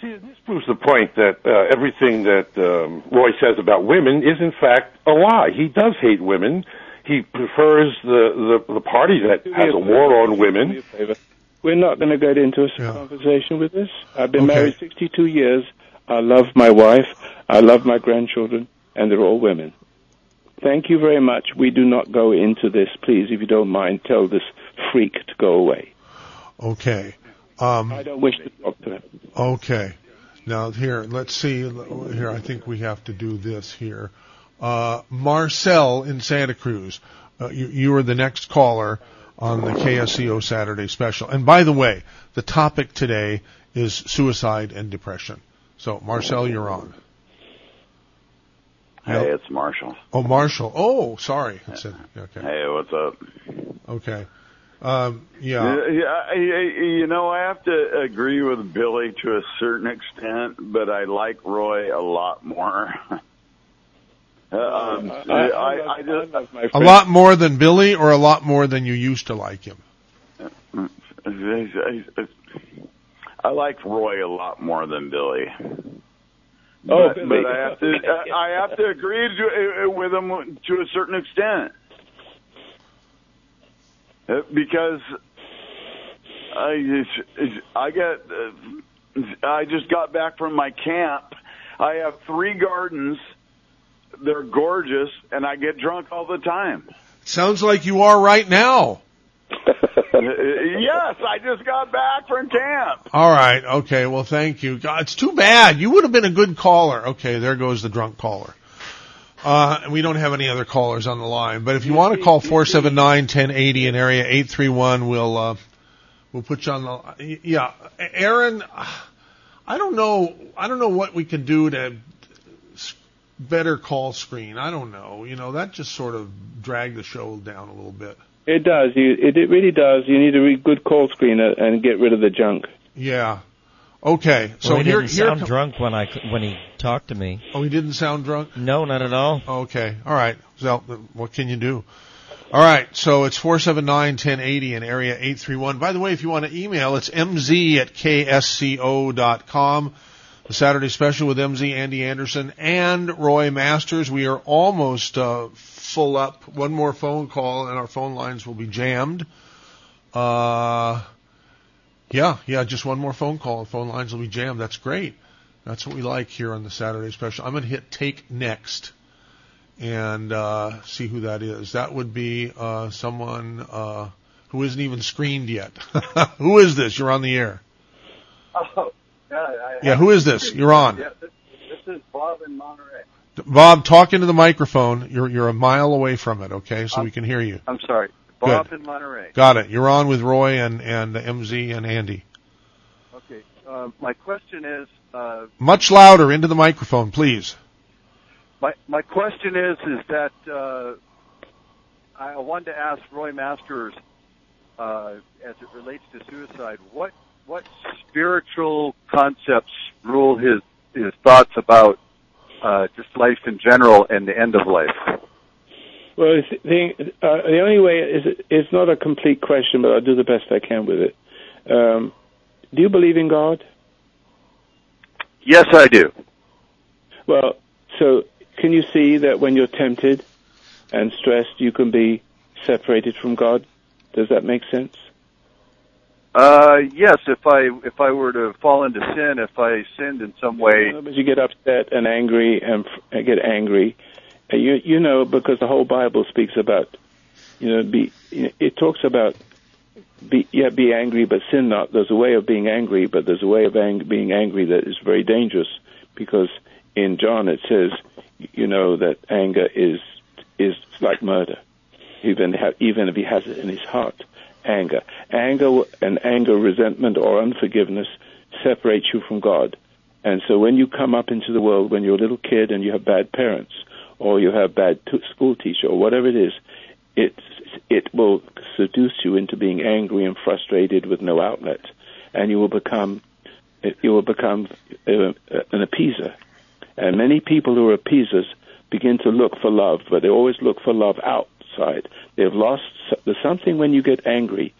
see, this proves the point that uh, everything that um, Roy says about women is, in fact, a lie. He does hate women. He prefers the the, the party that Do has a favor. war on women. We're not going to get into a Yeah. conversation with this. I've been Okay. married 62 years. I love my wife. I love my grandchildren, and they're all women. Thank you very much. We do not go into this. Please, if you don't mind, tell this freak to go away. Okay. Um, I don't wish to talk to him. Okay. Now here, let's see. Here, I think we have to do this here. Uh, Marcel in Santa Cruz, uh, you, you are the next caller on the KSCO Saturday special. And by the way, the topic today is suicide and depression. So, Marcel, you're on. Hey, it's Marshall. Oh, Marshall. Oh, sorry. It said, okay. Hey, what's up? Okay. Um, yeah. Yeah, I, I, you know, I have to agree with Billy to a certain extent, but I like Roy a lot more. um, I, I, I, I, love, I just, A lot more than Billy or a lot more than you used to like him? I like Roy a lot more than Billy. Oh, but, but I have to, I have to agree to, with him to a certain extent. Uh, because I just, I get uh, I just got back from my camp. I have three gardens. They're gorgeous, and I get drunk all the time. Sounds like you are right now. Yes, I just got back from camp. All right. Okay. Well, thank you. God, it's too bad. You would have been a good caller. Okay. There goes the drunk caller. Uh, we don't have any other callers on the line, but if you want to call 479-1080 in area 831, we'll, uh, we'll put you on the, yeah. Aaron, I don't know, I don't know what we can do to better call screen. I don't know. You know, that just sort of dragged the show down a little bit. It does. You, it, it really does. You need a re- good call screener and get rid of the junk. Yeah. Okay. So well, he here, didn't here sound com- drunk when I when he talked to me. Oh, he didn't sound drunk? No, not at all. Okay. All right. So what can you do? All right. So it's 479-1080 in area 831. By the way, if you want to email, it's mz at ksco.com. the Saturday special with MZ Andy Anderson and Roy Masters. We are almost uh, full up. One more phone call, and our phone lines will be jammed. Uh, yeah, yeah, just one more phone call, and phone lines will be jammed. That's great. That's what we like here on the Saturday special. I'm going to hit take next and uh, see who that is. That would be uh, someone uh, who isn't even screened yet. who is this? You're on the air. Oh. I, Yeah, who is this? You're on. Yeah, this, this is Bob in Monterey. Bob, talk into the microphone. You're you're a mile away from it, okay? So we can hear you. I'm sorry. Bob in Monterey. Got it. You're on with Roy and and MZ and Andy. Okay. Uh, my question is, uh, Much louder into the microphone, please. my my question is, is that uh, I wanted to ask Roy Masters, uh, as it relates to suicide, what what spiritual concepts rule his his thoughts about uh, just life in general and the end of life? Well, the uh, the only way is it's not a complete question, but I'll do the best I can with it. Um, do you believe in God? Yes, I do. Well, so can you see that when you're tempted and stressed, you can be separated from God? Does that make sense? Uh, yes, if I if I were to fall into sin, if I sinned in some way, But you get upset and angry and get angry. You you know because the whole Bible speaks about you know be it talks about be yeah be angry but sin not. There's a way of being angry, but there's a way of ang- being angry that is very dangerous because in John it says you know that anger is is like murder. Even ha- even if he has it in his heart, anger, anger and anger, resentment or unforgiveness separates you from God. And so when you come up into the world, when you're a little kid and you have bad parents, or you have bad t- school teacher, or whatever it is, it it will seduce you into being angry and frustrated with no outlet, and you will become you will become uh, an appeaser. And many people who are appeasers begin to look for love, but they always look for love They've lost there's something when you get angry,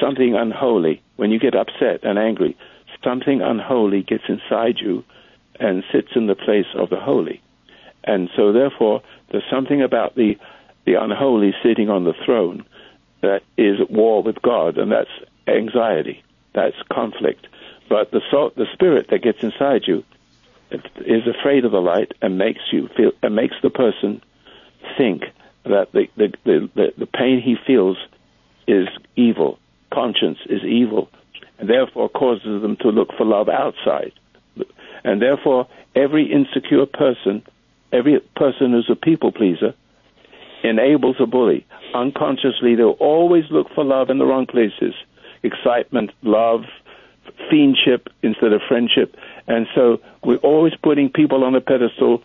something unholy. When you get upset and angry, something unholy gets inside you and sits in the place of the holy. And so therefore there's something about the the unholy sitting on the throne that is at war with God and that's anxiety. That's conflict. But the the spirit that gets inside you is afraid of the light and makes you feel and makes the person think that the the the, the, pain he feels is evil. Conscience is evil, and therefore causes them to look for love outside. And therefore, every insecure person, every person who's a people pleaser, enables a bully. Unconsciously, they'll always look for love in the wrong places. Excitement, love, fiendship instead of friendship. And so we're always putting people on a pedestal.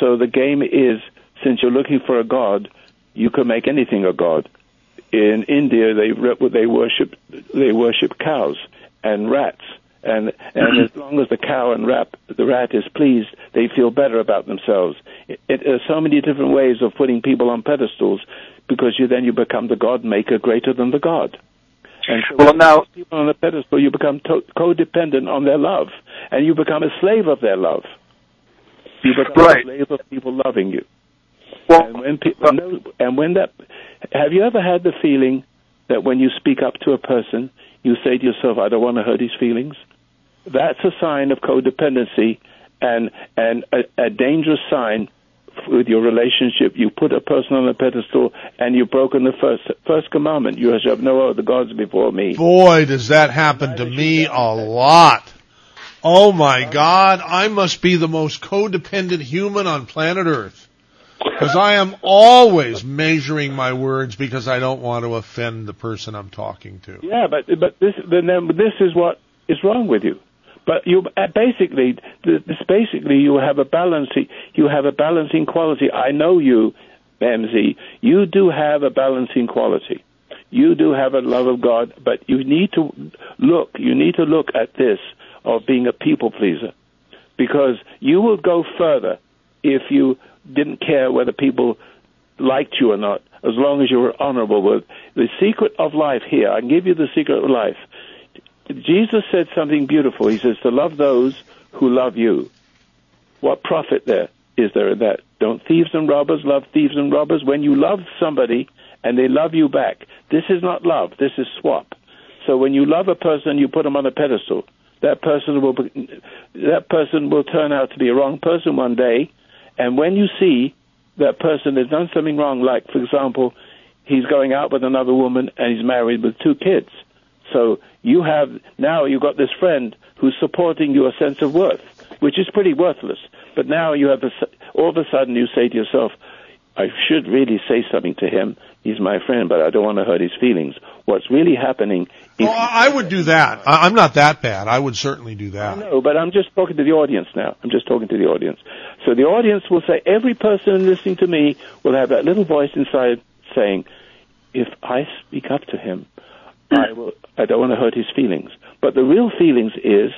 So the game is, since you're looking for a god, you can make anything a god. In India, they they worship they worship cows and rats, and and as long as the cow and rat the rat is pleased, they feel better about themselves. It, it, there's so many different ways of putting people on pedestals, because you then you become the god maker greater than the god. And so Well, now- you put people on a pedestal, you become to- codependent on their love, and you become a slave of their love. You become Right. a slave of people loving you. And when people know, and when that, have you ever had the feeling that when you speak up to a person, you say to yourself, "I don't want to hurt his feelings." That's a sign of codependency, and and a, a dangerous sign with your relationship. You put a person on a pedestal, and you've broken the first first commandment. You shall have no other gods before me. Boy, does that happen to me a lot. Oh my God, I must be the most codependent human on planet Earth. Because I am always measuring my words because I don't want to offend the person I'm talking to. Yeah, but but this then this is what is wrong with you. But you uh, basically this basically you have a balancing you have a balancing quality. I know you, MZ. You do have a balancing quality. You do have a love of God, but you need to look. You need to look at this of being a people pleaser, because you will go further if you didn't care whether people liked you or not, as long as you were honorable with the secret of life here. I can give you the secret of life. Jesus said something beautiful. He says to love those who love you. What profit there is there in that? Don't thieves and robbers love thieves and robbers? When you love somebody and they love you back, this is not love. This is swap. So when you love a person, you put them on a pedestal. That person will that person will turn out to be a wrong person one day, and when you see that person has done something wrong, like for example, he's going out with another woman and he's married with two kids. So you have now you've got this friend who's supporting your sense of worth, which is pretty worthless. But now you have this, all of a sudden you say to yourself, I should really say something to him. He's my friend, but I don't want to hurt his feelings. What's really happening is Oh, I would do that. I'm not that bad. I would certainly do that. no, but I'm just talking to the audience now. I'm just talking to the audience. So the audience will say, every person listening to me will have that little voice inside saying, if I speak up to him, I will, I don't want to hurt his feelings. But the real feelings is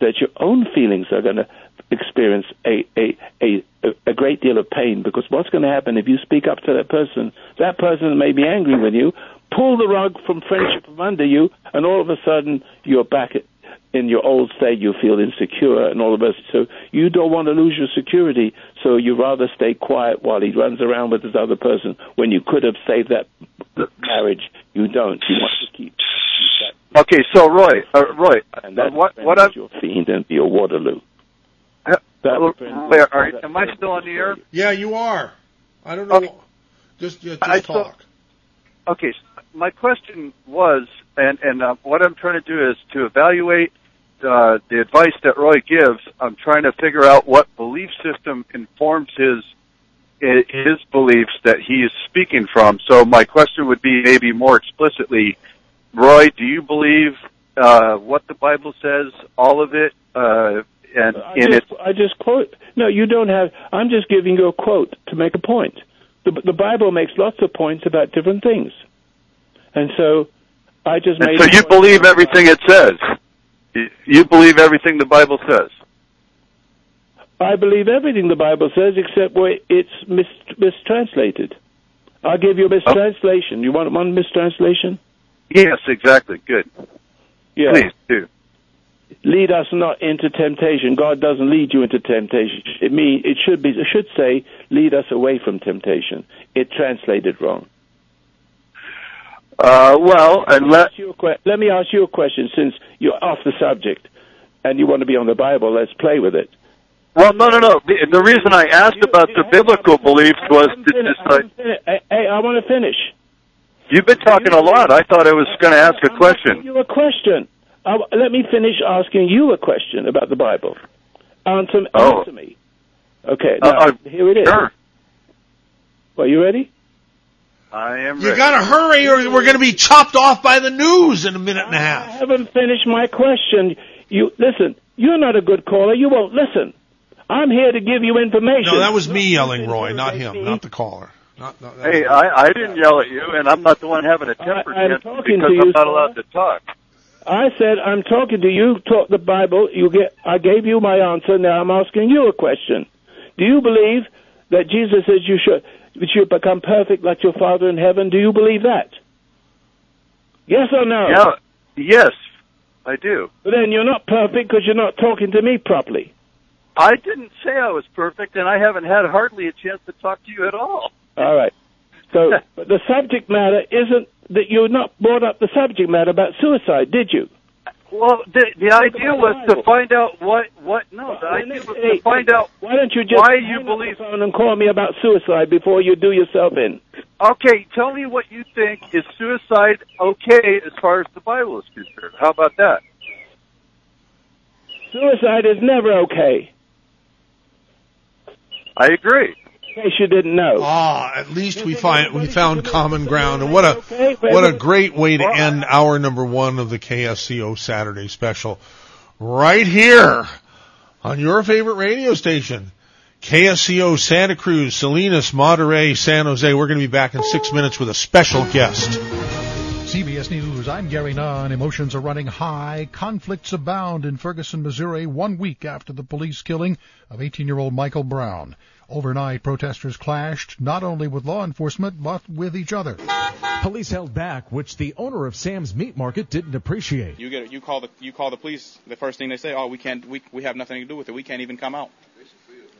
that your own feelings are going to experience a, a, a, a great deal of pain because what's going to happen if you speak up to that person, that person may be angry with you, pull the rug from friendship from under you, and all of a sudden you're back in your old state, you feel insecure and all of us. So you don't want to lose your security, so you rather stay quiet while he runs around with this other person when you could have saved that marriage. You don't. You want to keep. Okay, so Roy, uh, Roy, and that's what what I'm your fiend and your Waterloo. That wait, are, am I still on the air? Yeah, you are. I don't know. Just, just, I just still- talk. Okay, s- my question was, and and uh, what I'm trying to do is to evaluate uh, the advice that Roy gives. I'm trying to figure out what belief system informs his his beliefs that he is speaking from. So my question would be maybe more explicitly, Roy, do you believe uh, what the Bible says, all of it, uh, and I in just. I just quote. No, you don't have. I'm just giving you a quote to make a point. The, the Bible makes lots of points about different things, and so I just And made. so you believe everything it says. You- You believe everything the Bible says. I believe everything the Bible says except where it's mis- mistranslated. I'll give you a oh. mistranslation. You want one mistranslation? Yes, exactly. Good. Yeah. Please do. Lead us not into temptation. God doesn't lead you into temptation. It mean it should be. It should say, lead us away from temptation. It translated wrong. Uh, well, and let you que- let me ask you a question since you're off the subject and you want to be on the Bible. Let's play with it. well, no, no, no. The, the reason I asked about the biblical beliefs was to decide. Hey, hey, I want to finish. You've been talking a lot. I thought I was going to ask a question. You a question. I, let me finish asking you a question about the Bible. Answer, Oh. answer me. Okay. Uh, Now, uh, here it is. Sure. Well, you ready? I am. You ready. gotta hurry or we're gonna be chopped off by the news in a minute and a half. I haven't finished my question. You listen. You're not a good caller. You won't listen. I'm here to give you information. No, that was me yelling, Roy, not him, not the caller. Not, not, Hey, I, I didn't yell at you, and I'm not the one having a temper tantrum because to you, I'm not sir. allowed to talk. I said I'm talking to you. Talk the Bible. You get. I gave you my answer. Now I'm asking you a question. Do you believe that Jesus says you should that you should become perfect like your Father in heaven? Do you believe that? Yes or no? Yeah. Yes, I do. But then you're not perfect because you're not talking to me properly. I didn't say I was perfect, and I haven't had hardly a chance to talk to you at all. All right. So, but the subject matter isn't that you're not brought up the subject matter about suicide, did you? Well, the the idea was to find out what what no, the idea was to find out Why don't you just why you believe. the phone and call me about suicide before you do yourself in? Okay, tell me what you think is suicide okay as far as the Bible is concerned. How about that? Suicide is never okay. I agree. In case you didn't know. Ah, at least we find we found common ground, and what a Okay, what a great way to end hour number one of the KSCO Saturday special, right here on your favorite radio station, KSCO Santa Cruz, Salinas, Monterey, San Jose. We're going to be back in six minutes with a special guest. CBS News, I'm Gary Nunn. Emotions are running high. Conflicts abound in Ferguson, Missouri, one week after the police killing of 18-year-old Michael Brown. Overnight, protesters clashed not only with law enforcement, but with each other. Police held back, which the owner of Sam's Meat Market didn't appreciate. You get you call the you call the police. The first thing they say, "Oh, we can't. We we have nothing to do with it. We can't even come out."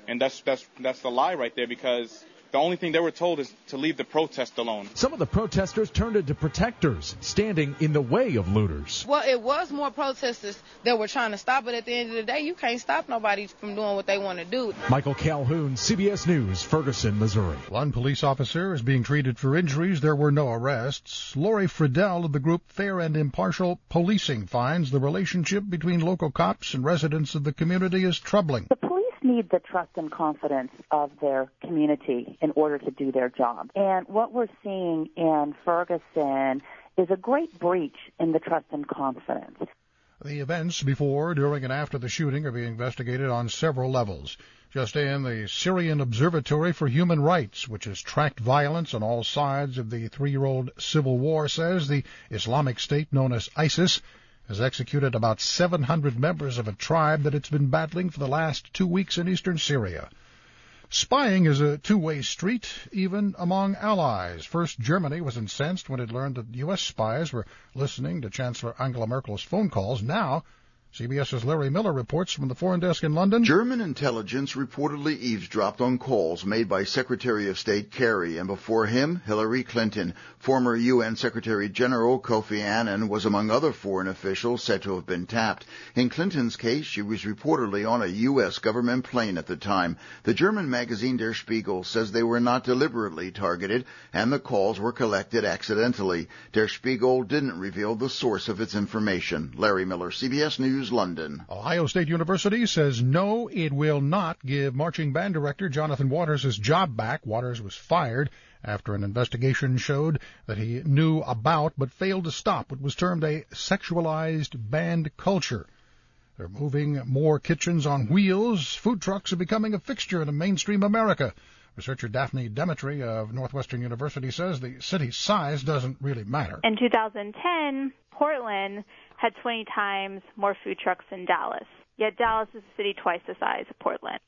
And that's that's that's the lie right there because the only thing they were told is to leave the protest alone. Some of the protesters turned into protectors, standing in the way of looters. Well, it was more protesters that were trying to stop it. At the end of the day, you can't stop nobody from doing what they want to do. Michael Calhoun, CBS News, Ferguson, Missouri. One police officer is being treated for injuries. There were no arrests. Lorie Fridell of the group Fair and Impartial Policing finds the relationship between local cops and residents of the community is troubling. The police need the trust and confidence of their community in order to do their job. And what we're seeing in Ferguson is a great breach in the trust and confidence. The events before, during, and after the shooting are being investigated on several levels. Just in, the Syrian Observatory for Human Rights, which has tracked violence on all sides of the three-year-old civil war, says the Islamic State known as ISIS has executed about 700 members of a tribe that it's been battling for the last two weeks in eastern Syria. Spying is a two-way street, even among allies. First, Germany was incensed when it learned that U.S. spies were listening to Chancellor Angela Merkel's phone calls. Now, CBS's Larry Miller reports from the foreign desk in London. German intelligence reportedly eavesdropped on calls made by Secretary of State Kerry and before him, Hillary Clinton. Former UN Secretary General Kofi Annan was among other foreign officials said to have been tapped. In Clinton's case, she was reportedly on a U.S. government plane at the time. The German magazine Der Spiegel says they were not deliberately targeted and the calls were collected accidentally. Der Spiegel didn't reveal the source of its information. Larry Miller, CBS News. London. Ohio State University says no, it will not give marching band director Jonathan Waters his job back. Waters was fired after an investigation showed that he knew about but failed to stop what was termed a sexualized band culture. They're moving more kitchens on wheels. Food trucks are becoming a fixture in mainstream America. Researcher Daphne Demetry of Northwestern University says the city's size doesn't really matter. In 2010, Portland had 20 times more food trucks than Dallas. Yet Dallas is a city twice the size of Portland.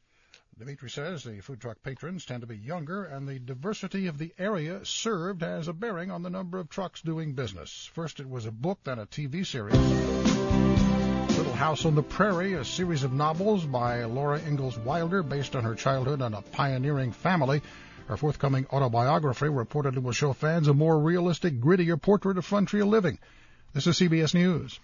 Demetry says the food truck patrons tend to be younger, and the diversity of the area served has a bearing on the number of trucks doing business. First it was a book, then a TV series. Little House on the Prairie, a series of novels by Laura Ingalls Wilder based on her childhood and a pioneering family. Her forthcoming autobiography reportedly will show fans a more realistic, grittier portrait of frontier living. This is CBS News.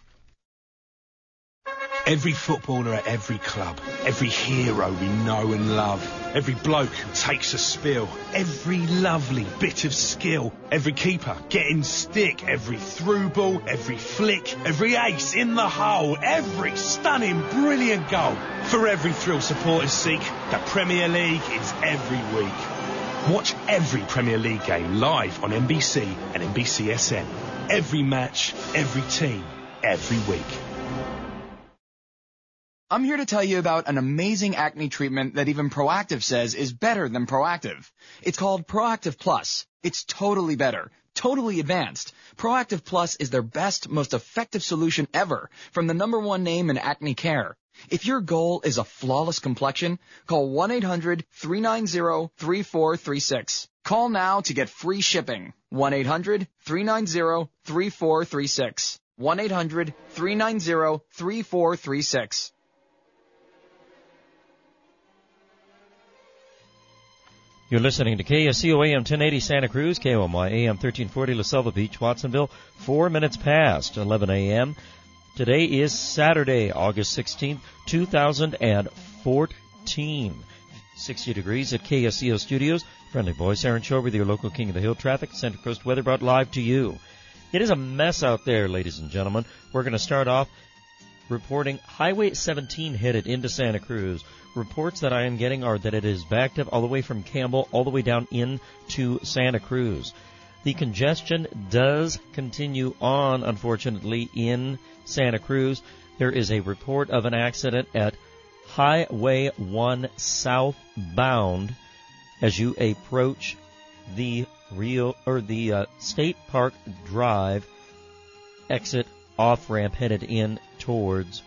Every footballer at every club, every hero we know and love, every bloke who takes a spill, every lovely bit of skill, every keeper getting stick, every through ball, every flick, every ace in the hole, every stunning, brilliant goal. For every thrill supporters seek, the Premier League is every week. Watch every Premier League game live on NBC and NBCSN. Every match, every team, every week. I'm here to tell you about an amazing acne treatment that even Proactiv says is better than Proactiv. It's called Proactiv Plus. It's totally better, totally advanced. Proactiv Plus is their best, most effective solution ever from the number one name in acne care. If your goal is a flawless complexion, call 1-800-390-3436. Call now to get free shipping. 1-800-390-3436. 1-800-390-3436. You're listening to KSCO AM 1080 Santa Cruz, KOMY AM 1340 La Selva Beach, Watsonville. Four minutes past 11 a.m. Today is Saturday, August 16th, 2014. 60 degrees at KSCO Studios. Friendly voice Aaron Show with your local King of the Hill traffic. Central Coast weather brought live to you. It is a mess out there, ladies and gentlemen. We're going to start off reporting Highway 17 headed into Santa Cruz. Reports that I am getting are that it is backed up all the way from Campbell all the way down into Santa Cruz. The congestion does continue on, unfortunately, in Santa Cruz. There is a report of an accident at Highway 1 southbound as you approach the real or the uh, State Park Drive exit off ramp headed in towards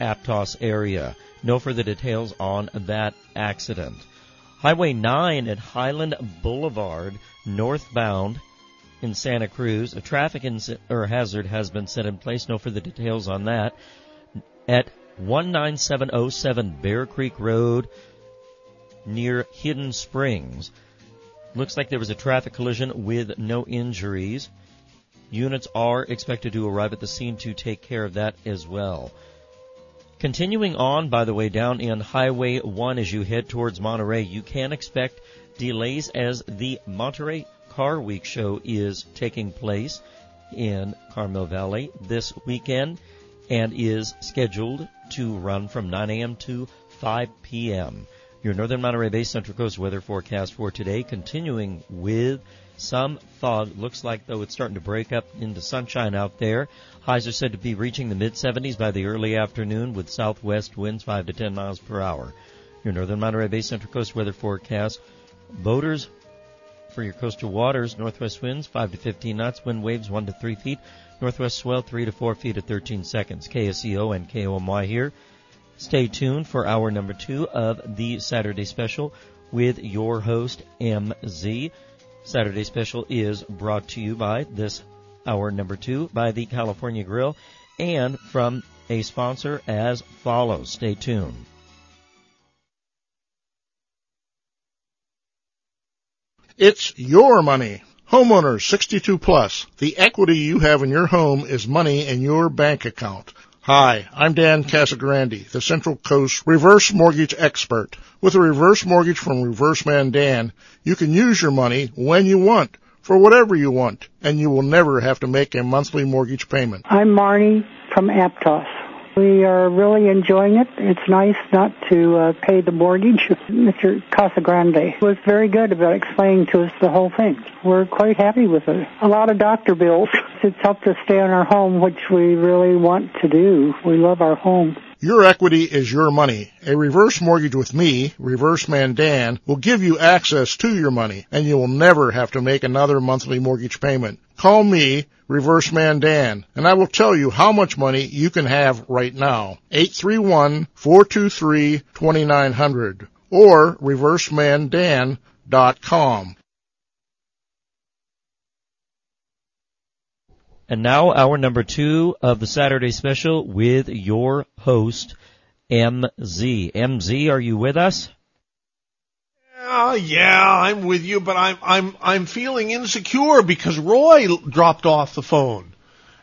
Aptos area. No further details on that accident. Highway 9 at Highland Boulevard, northbound in Santa Cruz. A traffic or hazard has been set in place. No further details on that. At 19707 Bear Creek Road near Hidden Springs. Looks like there was a traffic collision with no injuries. Units are expected to arrive at the scene to take care of that as well. Continuing on, by the way, down in Highway 1 as you head towards Monterey, you can expect delays as the Monterey Car Week show is taking place in Carmel Valley this weekend and is scheduled to run from 9 a.m. to 5 p.m. Your northern Monterey Bay Central Coast weather forecast for today continuing with some fog. Looks like though it's starting to break up into sunshine out there. Highs are said to be reaching the mid 70s by the early afternoon with southwest winds 5 to 10 miles per hour. Your northern Monterey Bay Central Coast weather forecast. Boaters for your coastal waters, northwest winds 5 to 15 knots, wind waves 1 to 3 feet, northwest swell 3 to 4 feet at 13 seconds. KSCO and KOMY here. Stay tuned for hour number two of the Saturday special with your host, MZ. Saturday special is brought to you by this hour number two by the California Grill and from a sponsor as follows. Stay tuned. It's your money. Homeowners 62 plus. The equity you have in your home is money in your bank account. Hi, I'm Dan Casagrande, the Central Coast reverse mortgage expert. With a reverse mortgage from Reverse Man Dan, you can use your money when you want, for whatever you want, and you will never have to make a monthly mortgage payment. I'm Marnie from Aptos. We are really enjoying it. It's nice not to uh, pay the mortgage. Mr. Casagrande was very good about explaining to us the whole thing. We're quite happy with it. A lot of doctor bills. It's helped us stay in our home, which we really want to do. We love our home. Your equity is your money. A reverse mortgage with me, Reverse Man Dan, will give you access to your money, and you will never have to make another monthly mortgage payment. Call me, Reverse Man Dan, and I will tell you how much money you can have right now. 831-423-2900 or reversemandan.com. And now our number two of the Saturday special with your host, MZ. MZ, are you with us? Yeah, yeah, I'm with you, but I'm I'm I'm feeling insecure because Roy dropped off the phone,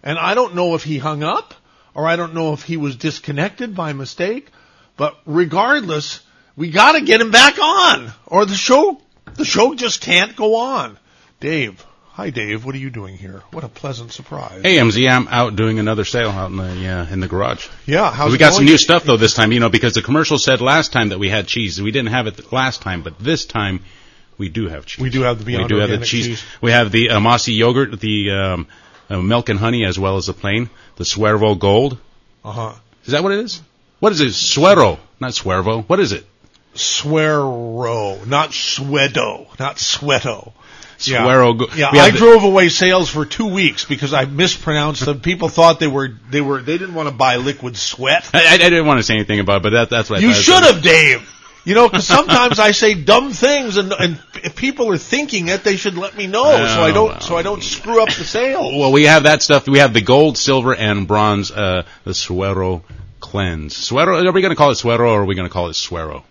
and I don't know if he hung up or I don't know if he was disconnected by mistake. But regardless, we got to get him back on, or the show the show just can't go on. Dave, hi Dave, what are you doing here? What a pleasant surprise. Hey MZ, I'm out doing another sale out in the uh, in the garage. Yeah, how's we got going? some new stuff though this time, you know, because the commercial said last time that we had cheese. We didn't have it last time, but this time we do have cheese. We do have the we Beyond do have the Organic cheese. cheese. We have the uh, mossy yogurt, the um, uh, milk and honey, as well as the plain. The Swervo Gold. Uh huh. Is that what it is? What is it? Suero, not Swervo. What is it? Swearo, not Swedo, not Sweto. Yeah, Go- yeah. I the- drove away sales for two weeks because I mispronounced them. People thought they were they were they didn't want to buy liquid sweat. I, I I didn't want to say anything about it, but that, that's what I You should have, Dave. You know, because sometimes I say dumb things, and and if people are thinking it, they should let me know, so I don't so I don't screw up the sale. Well, we have that stuff. We have the gold, silver, and bronze, uh, the Suero cleanse. Suero, are we going to call it Suero or are we going to call it Suero?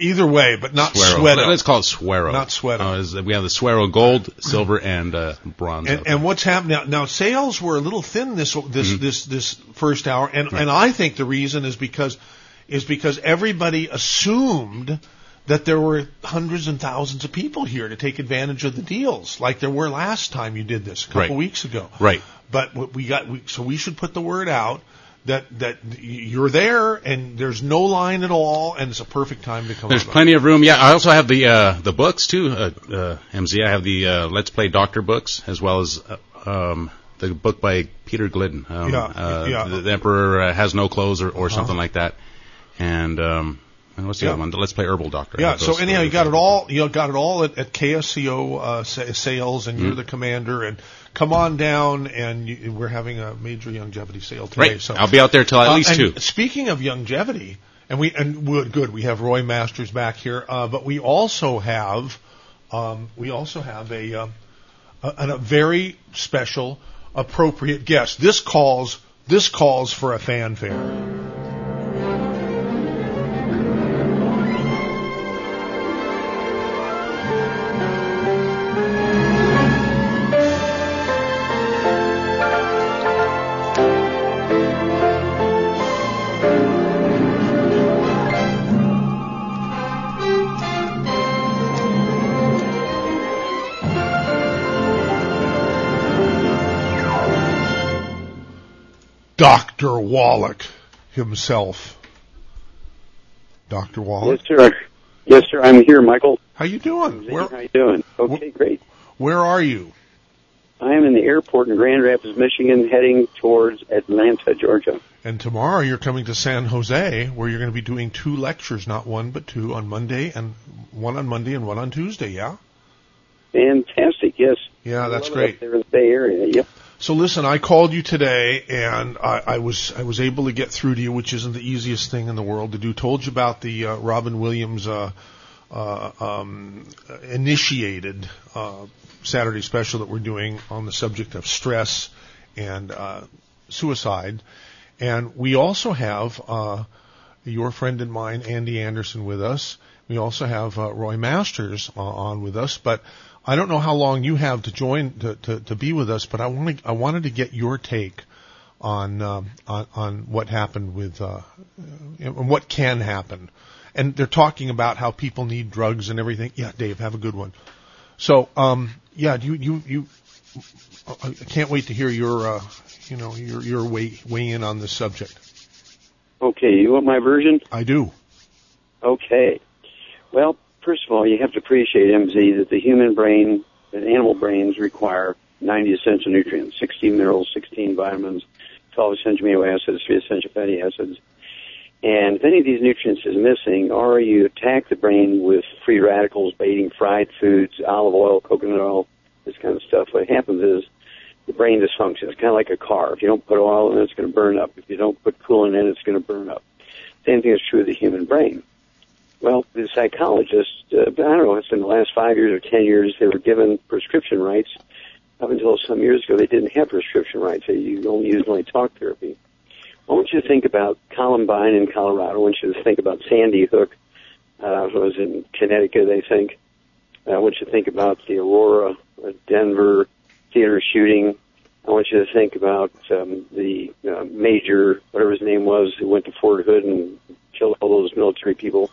Either way, but not Suero. Sweato. Let's call it Suero. Not Sweato. Uh, we have the Suero gold, silver, and uh, bronze. And, and what's happening now, now? Sales were a little thin this this Mm-hmm. this this first hour, and and I think the reason is because is because everybody assumed that there were hundreds and thousands of people here to take advantage of the deals, like there were last time you did this a couple Right. weeks ago. Right. But what we got, we, so we should put the word out that that you're there and there's no line at all, and it's a perfect time to come. There's plenty of room. Yeah, I also have the uh, the books too. Uh, uh, MZ, I have the uh, Let's Play Doctor books as well as uh, um, the book by Peter Glidden. Um, Yeah, uh, yeah. The, the Emperor uh, has no clothes or, or Uh-huh. something like that. And um, And what's the Yeah. other one? Let's play Herbal Doctor. Yeah. So anyhow, you got it all. You got it all at, at KSCO uh, sales, and you're Mhm. the commander. And come on down, and you, we're having a major longevity sale today. Right. So I'll be out there till at Uh, least and two. Speaking of longevity, and we and we good. We have Roy Masters back here, uh, but we also have um, we also have a, um, a a very special, appropriate guest. This calls this calls for a fanfare. Dr. Wallach himself. Dr. Wallach. Yes, sir. Yes, sir. I'm here, Michael. How you doing? Where, How you doing? Okay, great. Where are you? I am in the airport in Grand Rapids, Michigan, heading towards Atlanta, Georgia. And tomorrow you're coming to San Jose, where you're going to be doing two lectures, not one but two, on Monday and one on Monday and one on Tuesday. Yeah. Fantastic. Yes. Yeah, that's great. Up there in the Bay Area. Yep. So listen, I called you today, and I, I was I was able to get through to you, which isn't the easiest thing in the world to do. Told you about the uh, Robin Williams uh, uh, um, initiated uh, Saturday special that we're doing on the subject of stress and uh, suicide, and we also have uh, your friend and mine, Andy Anderson, with us. We also have uh, Roy Masters uh, on with us, but I don't know how long you have to join to, to, to be with us, but I wanted I wanted to get your take on um, on, on what happened with uh, and what can happen, and they're talking about how people need drugs and everything. Yeah, Dave, have a good one. So, um, yeah, you you you. I can't wait to hear your uh, you know your your weigh weigh in on this subject. Okay. You want my version? I do. Okay. Well, first of all, you have to appreciate, MZ, that the human brain and animal brains require 90 essential nutrients, 16 minerals, 16 vitamins, 12 essential amino acids, 3 essential fatty acids. And if any of these nutrients is missing, or you attack the brain with free radicals by fried foods, olive oil, coconut oil, this kind of stuff, what happens is the brain dysfunctions. It's kind of like a car. If you don't put oil in it, it's going to burn up. If you don't put coolant in it, it's going to burn up. Same thing is true of the human brain. Well, the psychologists, uh, I don't know, it's in the last five years or ten years, they were given prescription rights. Up until some years ago, they didn't have prescription rights. They only used only talk therapy. I want you to think about Columbine in Colorado. I want you to think about Sandy Hook. Uh, it was in Connecticut, I think. I want you to think about the Aurora, uh, Denver theater shooting. I want you to think about um, the uh, major, whatever his name was, who went to Fort Hood and killed all those military people.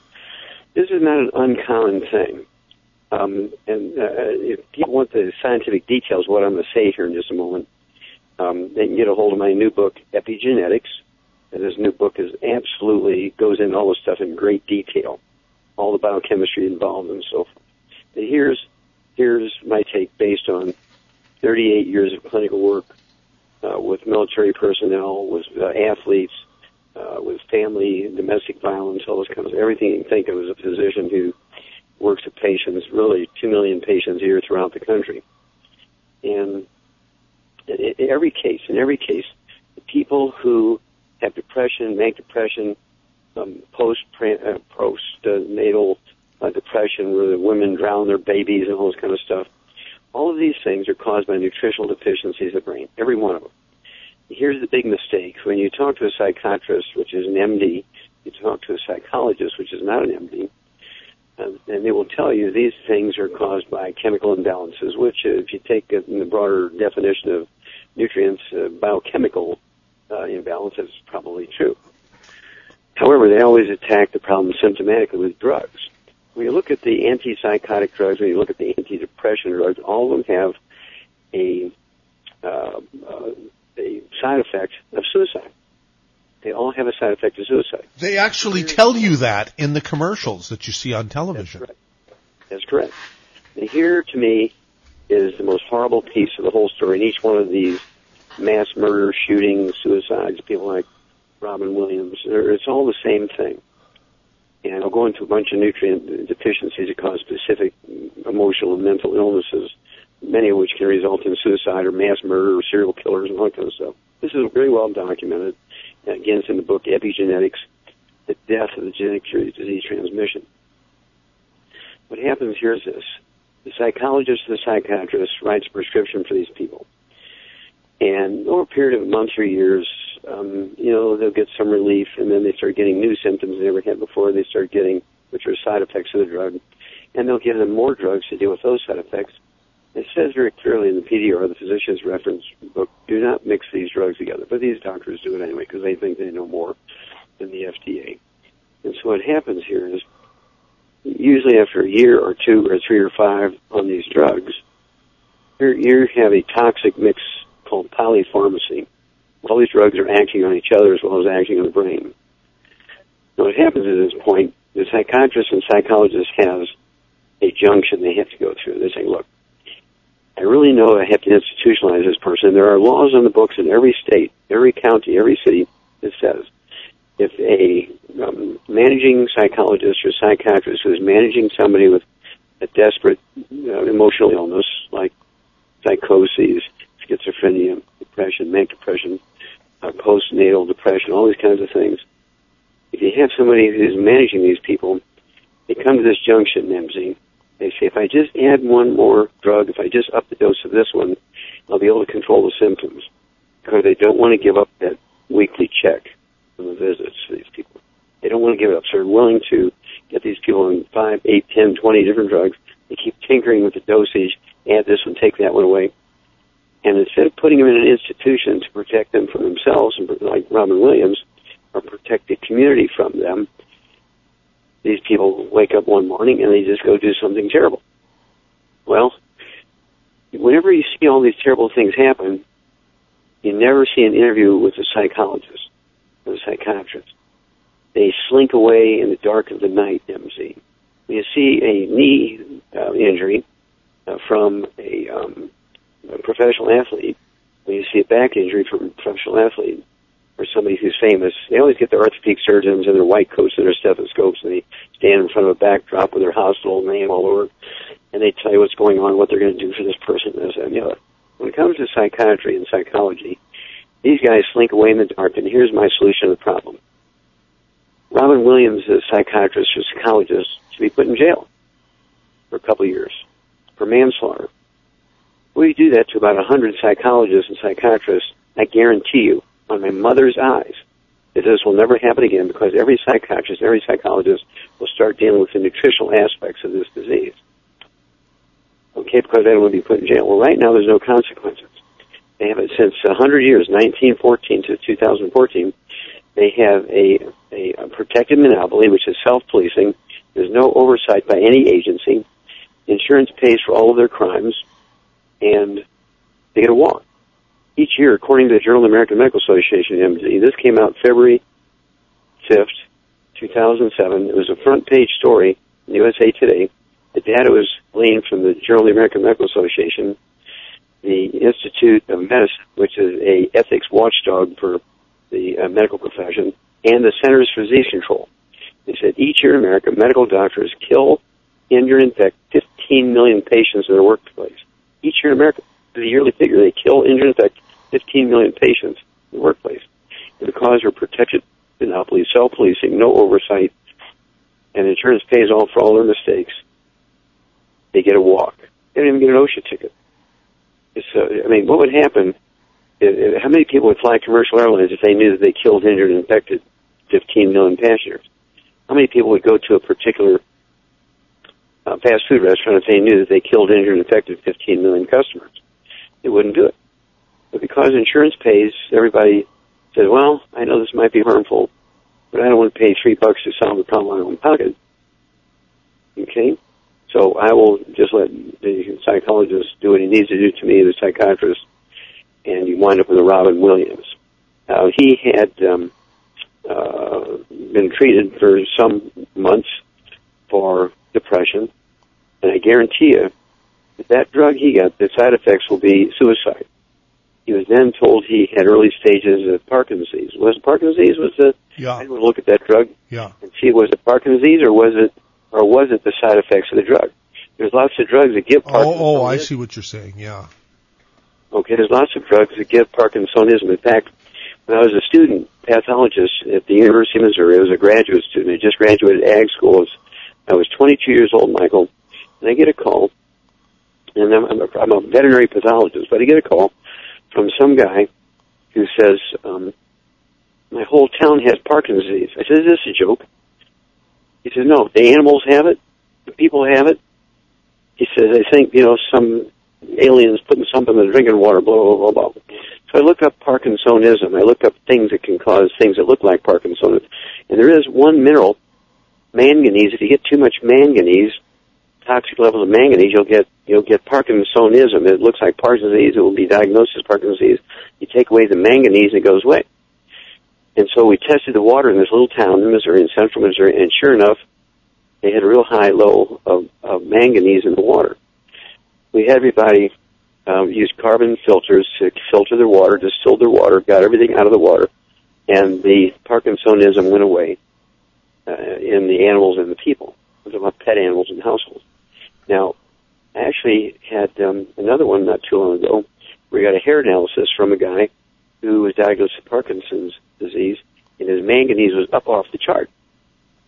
This is not an uncommon thing. Um, and uh, if people want the scientific details what I'm going to say here in just a moment, um, they can get a hold of my new book, Epigenetics. And this new book is absolutely goes into all this stuff in great detail, all the biochemistry involved and so forth. But here's here's my take based on 38 years of clinical work uh, with military personnel, with uh, athletes, uh, family domestic violence, all those kinds of everything you can think of as a physician who works with patients, really two million patients a year throughout the country. And in every case, in every case, the people who have depression, manic depression, um, post uh, uh, depression, where the women drown their babies and all this kind of stuff. All of these things are caused by nutritional deficiencies of the brain, every one of them. Here's the big mistake. When you talk to a psychiatrist, which is an MD, you talk to a psychologist, which is not an MD, um, and they will tell you these things are caused by chemical imbalances, which, uh, if you take it in the broader definition of nutrients, uh, biochemical uh, imbalance is probably true. However, they always attack the problem symptomatically with drugs. When you look at the antipsychotic drugs, when you look at the antidepressant drugs, all of them have a a side effect of suicide. They all have a side effect of suicide. They actually tell you that in the commercials that you see on television. That's correct. And here, to me, is the most horrible piece of the whole story. In each one of these mass murder, shootings, suicides, people like Robin Williams, it's all the same thing. and I'll go into a bunch of nutrient deficiencies that cause specific emotional and mental illnesses, many of which can result in suicide or mass murder or serial killers and all that kind of stuff. This is very well documented. Again, it's in the book Epigenetics, The Death of the Genetic Disease Transmission. What happens here is this. The psychologist or the psychiatrist writes a prescription for these people. And over a period of months or years, um, you know, they'll get some relief, and then they start getting new symptoms they never had before. They start getting, which are side effects of the drug, and they'll give them more drugs to deal with those side effects. It says very clearly in the PDR, the physician's reference book, do not mix these drugs together. But these doctors do it anyway because they think they know more than the FDA. And so what happens here is, usually after a year or two or three or five on these drugs, you have a toxic mix called polypharmacy all these drugs are acting on each other as well as acting on the brain. Now, what happens at this point, the psychiatrist and psychologist has a junction they have to go through. They say, look, I really know I have to institutionalize this person. There are laws on the books in every state, every county, every city that says if a um, managing psychologist or psychiatrist who is managing somebody with a desperate uh, emotional illness like psychoses, schizophrenia, depression, manic depression, uh, postnatal depression, all these kinds of things. If you have somebody who's managing these people, they come to this junction, MZ. They say, if I just add one more drug, if I just up the dose of this one, I'll be able to control the symptoms. Because they don't want to give up that weekly check on the visits for these people. They don't want to give it up. So they're willing to get these people on five, eight, ten, twenty different drugs. They keep tinkering with the dosage, add this one, take that one away. And instead of putting them in an institution to protect them from themselves, like Robin Williams, or protect the community from them, these people wake up one morning and they just go do something terrible. Well, whenever you see all these terrible things happen, you never see an interview with a psychologist or a psychiatrist. They slink away in the dark of the night. When you see a knee uh, injury uh, from a um, a professional athlete, when you see a back injury from a professional athlete or somebody who's famous, they always get their orthopedic surgeons and their white coats and their stethoscopes, and they stand in front of a backdrop with their hospital name all over, and they tell you what's going on, what they're going to do for this person, this and the other. When it comes to psychiatry and psychology, these guys slink away in the dark, and here's my solution to the problem. Robin Williams, a psychiatrist or psychologist, should be put in jail for a couple of years for manslaughter. We do that to about 100 psychologists and psychiatrists. I guarantee you, on my mother's eyes, that this will never happen again because every psychiatrist, every psychologist will start dealing with the nutritional aspects of this disease. Okay, because they don't want to be put in jail. Well, right now there's no consequences. They have it since 100 years, 1914 to 2014. They have a, a, a protected monopoly, which is self-policing. There's no oversight by any agency. Insurance pays for all of their crimes and they get a walk. Each year, according to the Journal of the American Medical Association, MD, this came out February 5th, 2007. It was a front page story in USA Today. The data was gleaned from the Journal of the American Medical Association, the Institute of Medicine, which is a ethics watchdog for the uh, medical profession, and the Centers for Disease Control. They said each year in America, medical doctors kill, injure, infect 15 million patients in their workplace each year in America. The yearly figure, they kill, injure, infect 15 million patients in the workplace. And because they're protected monopoly, self-policing, no oversight, and insurance pays all for all their mistakes, they get a walk. They don't even get an OSHA ticket. It's, uh, I mean, what would happen? If, how many people would fly commercial airlines if they knew that they killed, injured, and infected 15 million passengers? How many people would go to a particular uh, fast food restaurant if they knew that they killed, injured, and infected 15 million customers. They wouldn't do it. But because insurance pays, everybody says, well, I know this might be harmful, but I don't want to pay three bucks to solve the problem in my own pocket. Okay? So I will just let the psychologist do what he needs to do to me, the psychiatrist, and you wind up with a Robin Williams. Now, he had um, uh, been treated for some months for depression, and I guarantee you that that drug he got, the side effects will be suicide. He was then told he had early stages of Parkinson's disease. Was it Parkinson's disease? Was the Yeah. I to look at that drug Yeah. and see was it Parkinson's disease or was it or was it the side effects of the drug? There's lots of drugs that give Oh, Parkinson's. oh, I see what you're saying. Yeah. Okay, there's lots of drugs that give Parkinsonism. In fact, when I was a student pathologist at the University of Missouri, I was a graduate student. I just graduated ag school. I was, I was 22 years old, Michael, and I get a call, and I'm, I'm, a, I'm a veterinary pathologist, but I get a call from some guy who says, um, my whole town has Parkinson's disease. I said, is this a joke? He says, no, the animals have it, the people have it. He says, I think, you know, some aliens putting something in the drinking water, blah, blah, blah, blah. So I look up Parkinsonism. I look up things that can cause things that look like Parkinsonism. And there is one mineral, manganese. If you get too much manganese, toxic levels of manganese, you'll get, you'll get Parkinsonism. It looks like Parkinson's disease. It will be diagnosed as Parkinson's disease. You take away the manganese it goes away. And so we tested the water in this little town in Missouri, in central Missouri, and sure enough, they had a real high low of, of manganese in the water. We had everybody um, use carbon filters to filter their water, distilled their water, got everything out of the water, and the Parkinsonism went away uh, in the animals and the people. I'm talking about pet animals and households. Now, I actually had um, another one not too long ago. We got a hair analysis from a guy who was diagnosed with Parkinson's disease, and his manganese was up off the chart.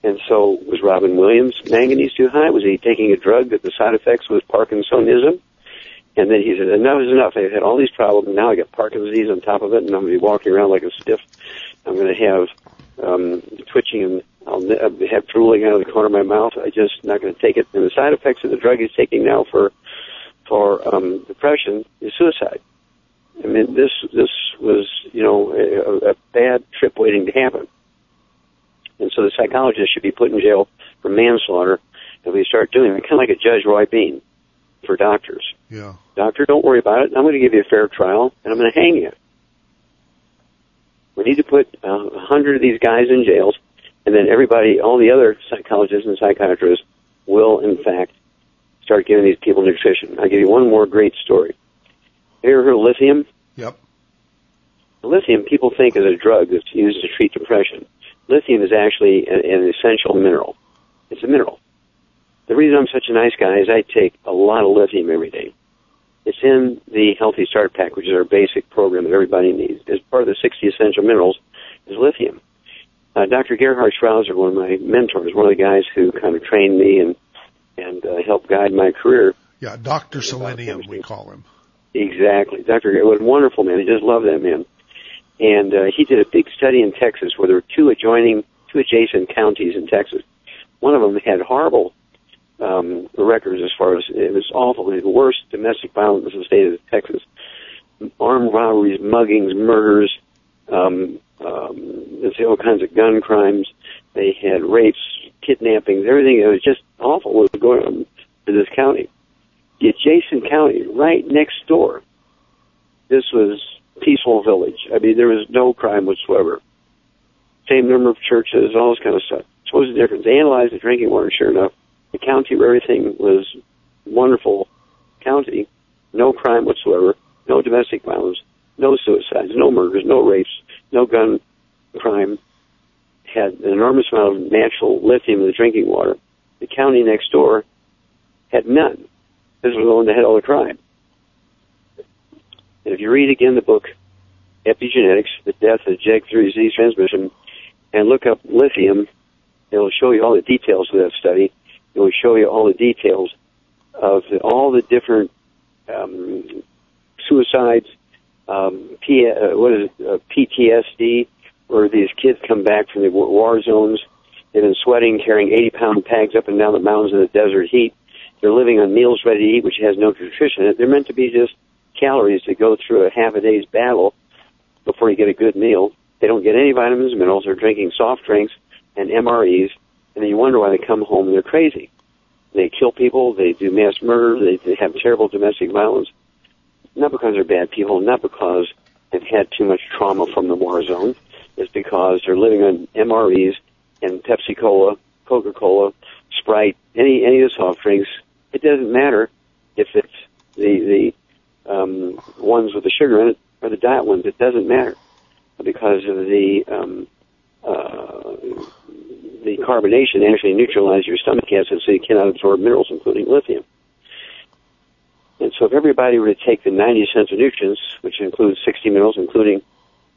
And so, was Robin Williams manganese too high? Was he taking a drug that the side effects was Parkinsonism? And then he said, enough is enough. I've had all these problems, and now I got Parkinson's disease on top of it, and I'm going to be walking around like a stiff. I'm going to have um, twitching, and I'll ne- have drooling out of the corner of my mouth. I just not going to take it. And the side effects of the drug he's taking now for for um, depression is suicide. I mean, this this was you know a, a bad trip waiting to happen. And so the psychologist should be put in jail for manslaughter if we start doing it. Kind of like a Judge Roy Bean for doctors. Yeah. Doctor, don't worry about it. I'm going to give you a fair trial, and I'm going to hang you. We need to put uh, a hundred of these guys in jails, and then everybody, all the other psychologists and psychiatrists, will in fact start giving these people nutrition. I'll give you one more great story. You ever heard of lithium? Yep. Lithium, people think is a drug that's used to treat depression. Lithium is actually an, an essential mineral. It's a mineral. The reason I'm such a nice guy is I take a lot of lithium every day. It's in the Healthy Start Pack, which is our basic program that everybody needs. As part of the 60 essential minerals is lithium. Uh, Dr. Gerhard Schrauzer, one of my mentors, one of the guys who kind of trained me and and uh, helped guide my career. Yeah, Doctor Selenium, we call him. Exactly, Dr. Gerhard, was a wonderful man. I just love that man. And uh, he did a big study in Texas where there were two adjoining, two adjacent counties in Texas. One of them had horrible um, records as far as it was awful. The worst domestic violence in the state of Texas. Armed robberies, muggings, murders, um, um, let's say all kinds of gun crimes. They had rapes, kidnappings, everything. It was just awful what was going on in this county. The adjacent county, right next door, this was peaceful village. I mean, there was no crime whatsoever. Same number of churches, all this kind of stuff. So what was the difference? They analyzed the drinking water, sure enough. The county where everything was wonderful county, no crime whatsoever, no domestic violence, no suicides, no murders, no rapes, no gun crime, had an enormous amount of natural lithium in the drinking water. The county next door had none. This was the one that had all the crime. And if you read again the book Epigenetics, the death of genetic through disease transmission, and look up lithium, it'll show you all the details of that study. It will show you all the details of the, all the different um, suicides, um, P, uh, what is it, uh, PTSD, where these kids come back from the war- zones. They've been sweating, carrying 80 pound bags up and down the mountains in the desert heat. They're living on meals ready to eat, which has no nutrition in it. They're meant to be just calories to go through a half a day's battle before you get a good meal. They don't get any vitamins minerals. They're drinking soft drinks and MREs, and you wonder why they come home and they're crazy. They kill people. They do mass murder. They, they have terrible domestic violence. Not because they're bad people, not because they've had too much trauma from the war zone. It's because they're living on MREs and Pepsi Cola, Coca Cola, Sprite, any any of the soft drinks. It doesn't matter if it's the the um, ones with the sugar in it. or the diet ones. It doesn't matter because of the um, uh, the carbonation actually neutralizes your stomach acid, so you cannot absorb minerals, including lithium. And so, if everybody were to take the 90 essential nutrients, which includes 60 minerals, including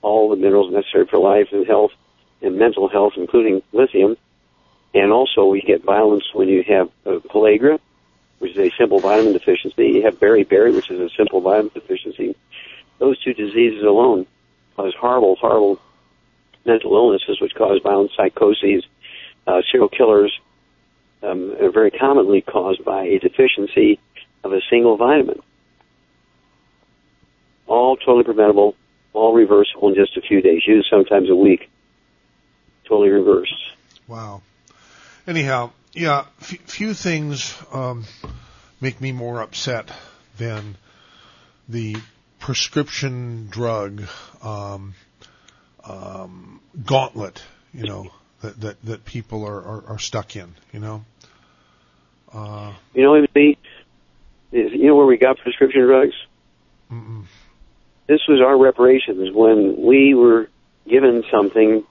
all the minerals necessary for life and health and mental health, including lithium, and also we get violence when you have uh, pellagra, which is a simple vitamin deficiency. You have beriberi, which is a simple vitamin deficiency. Those two diseases alone cause horrible, horrible mental illnesses, which cause violent psychoses, uh, serial killers, um, are very commonly caused by a deficiency of a single vitamin. All totally preventable, all reversible in just a few days, used sometimes a week. Totally reversed. Wow. Anyhow, yeah, f- few things um, make me more upset than the prescription drug um, um, gauntlet, you know, that that, that people are, are, are stuck in, you know. Uh, You know, the, you know where we got prescription drugs? mm-mm. This was our reparations when we were given something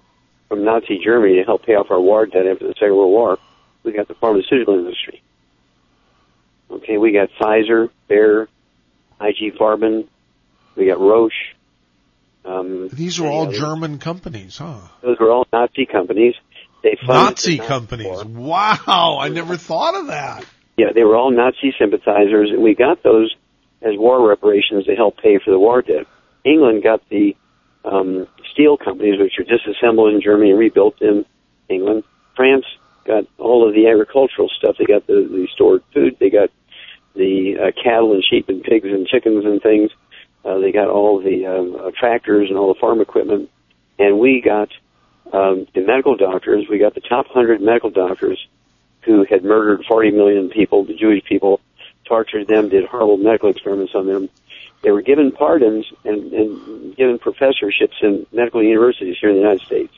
from Nazi Germany to help pay off our war debt after the Second World War. We got the pharmaceutical industry. Okay, we got Pfizer, Bayer, IG Farben, we got Roche. Um, These are all German companies, huh? those were all Nazi companies. They Nazi companies. Wow, I never thought of that. Yeah, they were all Nazi sympathizers, and we got those as war reparations to help pay for the war debt. England got the um, steel companies, which are disassembled in Germany and rebuilt in England. France got all of the agricultural stuff. They got the, the stored food. They got the uh, cattle and sheep and pigs and chickens and things. Uh, they got all the um, uh, tractors and all the farm equipment. And we got um, the medical doctors. We got the top 100 medical doctors who had murdered 40 million people, the Jewish people, tortured them, did horrible medical experiments on them. They were given pardons and, and given professorships in medical universities here in the United States.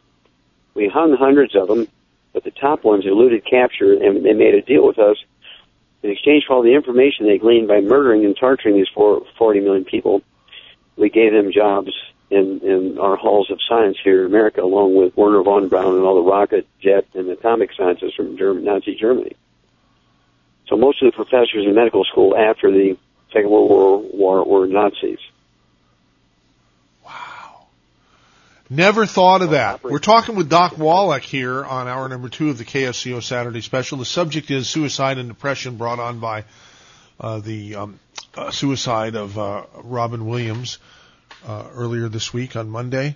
We hung hundreds of them, but the top ones eluded capture and they made a deal with us in exchange for all the information they gleaned by murdering and torturing these four, 40 million people. We gave them jobs in, in our halls of science here in America, along with Wernher von Braun and all the rocket, jet, and atomic scientists from German, Nazi Germany. So most of the professors in medical school after the Second World War, War were Nazis. Wow. Never thought of that. We're talking with Doc Wallach here on hour number two of the KSCO Saturday Special. The subject is suicide and depression brought on by uh, the um, uh, suicide of uh, Robin Williams uh, earlier this week on Monday.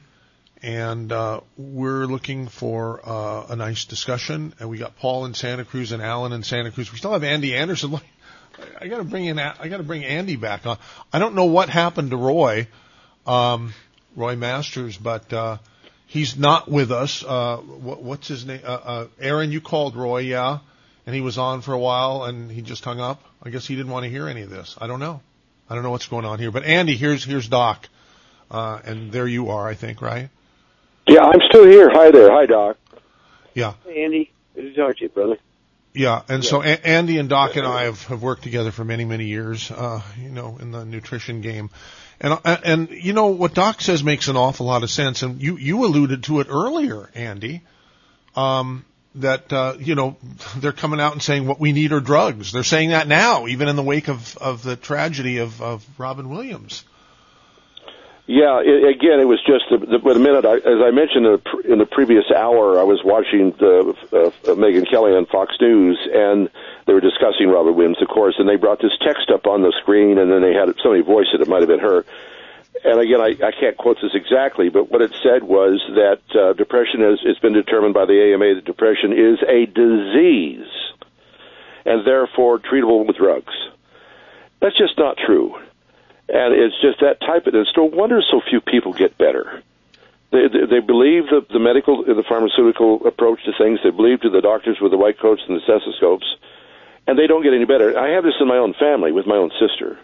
And uh, we're looking for uh, a nice discussion. And we got Paul in Santa Cruz and Alan in Santa Cruz. We still have Andy Anderson. Look, I got to bring in. I got to bring Andy back on. I don't know what happened to Roy. Um, Roy Masters, but uh, he's not with us. Uh, what, what's his name? Uh, uh, Aaron, you called Roy, yeah, and he was on for a while, and he just hung up. I guess he didn't want to hear any of this. I don't know. I don't know what's going on here. But Andy, here's here's Doc, uh, and there you are, I think, right? Yeah, I'm still here. Hi there. Hi, Doc. Yeah, Hey, Andy. Good to talk to you, brother. yeah. And so a- Andy and Doc and I have, have worked together for many many years, uh, you know, in the nutrition game. And and you know what Doc says makes an awful lot of sense, and you you alluded to it earlier, Andy. Um, that uh, you know they're coming out and saying what we need are drugs. They're saying that now, even in the wake of of the tragedy of of Robin Williams. Yeah, it, again, it was just the, the, the minute, I, as I mentioned in the, in the previous hour, I was watching the, uh, uh, Megyn Kelly on Fox News, and they were discussing Robin Williams, of course, and they brought this text up on the screen, and then they had somebody voice it. It might have been her. And again, I, I can't quote this exactly, but what it said was that uh, depression is it's been determined by the AMA that depression is a disease, and therefore treatable with drugs. That's just not true. And it's just that type of, it's no wonder so few people get better. They, they, they believe the, the medical, the pharmaceutical approach to things. They believe to the doctors with the white coats and the stethoscopes, and they don't get any better. I have this in my own family with my own sister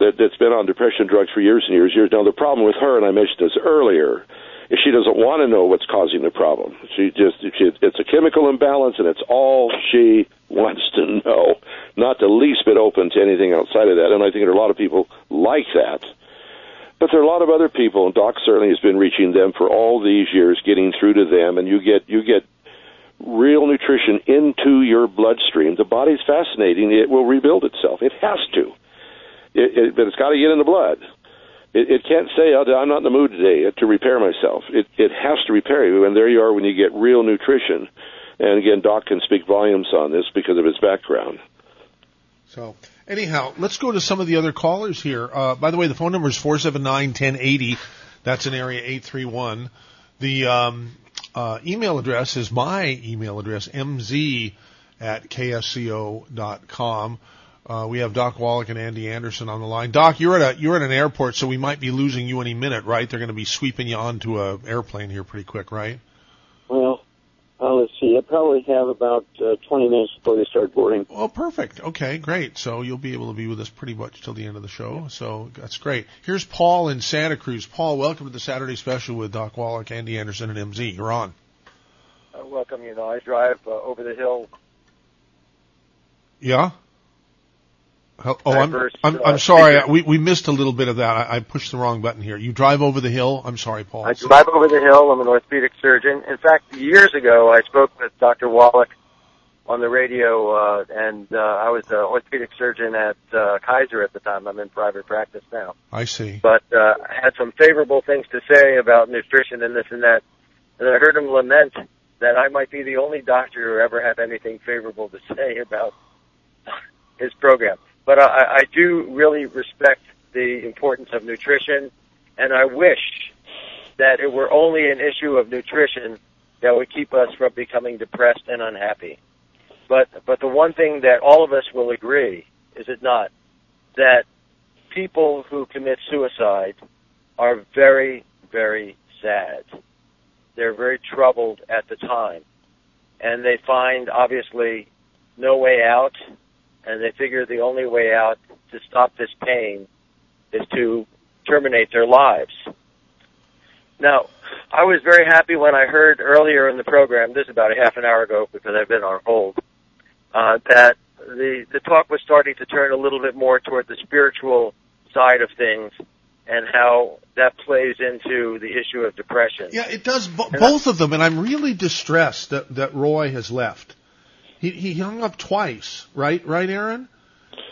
that, that's been on depression drugs for years and years and years. Now, the problem with her, and I mentioned this earlier, is she doesn't want to know what's causing the problem. She just, she, it's a chemical imbalance, and it's all she wants to know, not the least bit open to anything outside of that. And I think there are a lot of people like that. But there are a lot of other people, and Doc certainly has been reaching them for all these years, getting through to them, and you get you get real nutrition into your bloodstream. The body's fascinating; it will rebuild itself. It has to, it, it, but it's got to get in the blood. It, it can't say, oh, "I'm not in the mood today to repair myself." It it has to repair you, and there you are when you get real nutrition. And again, Doc can speak volumes on this because of his background. So anyhow, let's go to some of the other callers here. Uh, by the way, the phone number is four seven nine ten eighty. That's in area eight three one. The um, uh, email address is my email address mz at ksco.com. Uh, we have Doc Wallach and Andy Anderson on the line. Doc, you're at a you're at an airport, so we might be losing you any minute, right? They're going to be sweeping you onto a airplane here pretty quick, right? Well, uh, let's see. I probably have about uh, 20 minutes before they start boarding. Oh, perfect. Okay, great. So you'll be able to be with us pretty much till the end of the show. So that's great. Here's Paul in Santa Cruz. Paul, welcome to the Saturday special with Doc Wallach, Andy Anderson, and MZ. You're on. Uh, welcome. You know, I drive uh, over the hill. Yeah. Oh, I'm, I'm, uh, I'm sorry. We, we missed a little bit of that. I, I pushed the wrong button here. You drive over the hill. I'm sorry, Paul. I drive over the hill. I'm an orthopedic surgeon. In fact, years ago, I spoke with Dr. Wallach on the radio, uh, and uh, I was an orthopedic surgeon at uh, Kaiser at the time. I'm in private practice now. I see. But uh, I had some favorable things to say about nutrition and this and that. And I heard him lament that I might be the only doctor who ever had anything favorable to say about his program. But I, I do really respect the importance of nutrition, and I wish that it were only an issue of nutrition that would keep us from becoming depressed and unhappy. But but the one thing that all of us will agree, is it not, that people who commit suicide are very, very sad. They're very troubled at the time. And they find obviously no way out and they figure the only way out to stop this pain is to terminate their lives. Now, I was very happy when I heard earlier in the program, this is about a half an hour ago because I've been on hold, uh, that the the talk was starting to turn a little bit more toward the spiritual side of things and how that plays into the issue of depression. Yeah, it does bo- both of them, and I'm really distressed that that Roy has left. He he hung up twice, right? Right, Aaron?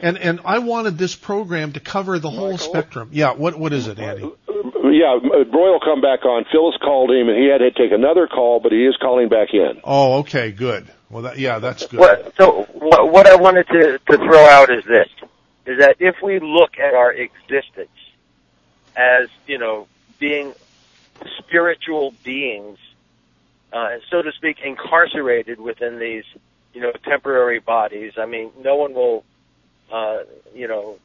And and I wanted this program to cover the whole spectrum. Yeah, what what is it, Andy? Yeah, Roy will come back on. Phyllis called him, and he had to take another call, but he is calling back in. Oh, okay, good. Well, that, yeah, that's good. What, so what, what I wanted to, to throw out is this, is that if we look at our existence as, you know, being spiritual beings, uh, so to speak, incarcerated within these, you know, temporary bodies, I mean, no one will, uh, you know,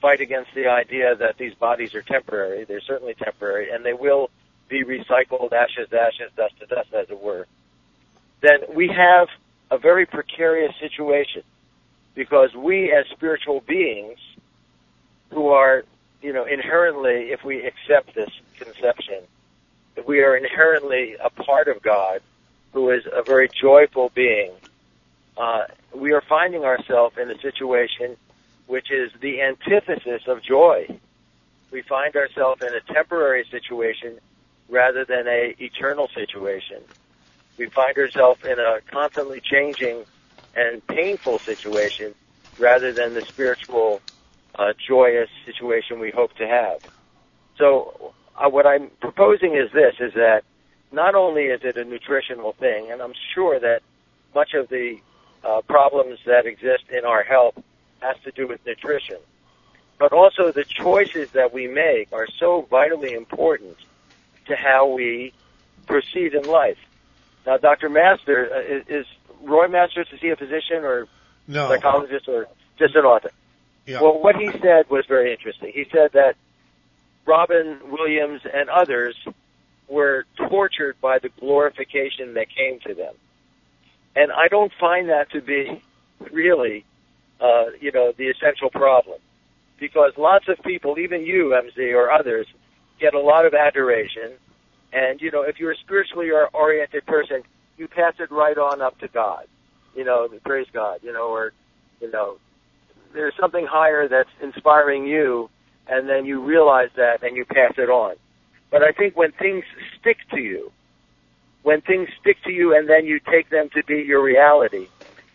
fight against the idea that these bodies are temporary. They're certainly temporary, and they will be recycled, ashes to ashes, dust to dust, as it were. Then we have a very precarious situation because we, as spiritual beings, who are, you know, inherently, if we accept this conception, we are inherently a part of God, who is a very joyful being. Uh, we are finding ourselves in a situation which is the antithesis of joy. We find ourselves in a temporary situation rather than a eternal situation. We find ourselves in a constantly changing and painful situation rather than the spiritual, uh, joyous situation we hope to have. So, uh, what I'm proposing is this: is that not only is it a nutritional thing, and I'm sure that much of the uh, problems that exist in our health has to do with nutrition. But also the choices that we make are so vitally important to how we proceed in life. Now, Dr. Master, uh, is, is Roy Masters, is he a physician or No. psychologist or just an author? Yeah. Well, what he said was very interesting. He said that Robin Williams and others were tortured by the glorification that came to them. And I don't find that to be really uh, you know, the essential problem. Because lots of people, even you, MZ, or others, get a lot of adoration. And, you know, if you're a spiritually oriented person, you pass it right on up to God. You know, praise God, you know, or, you know, there's something higher that's inspiring you and then you realize that and you pass it on. But I think when things stick to you, when things stick to you and then you take them to be your reality,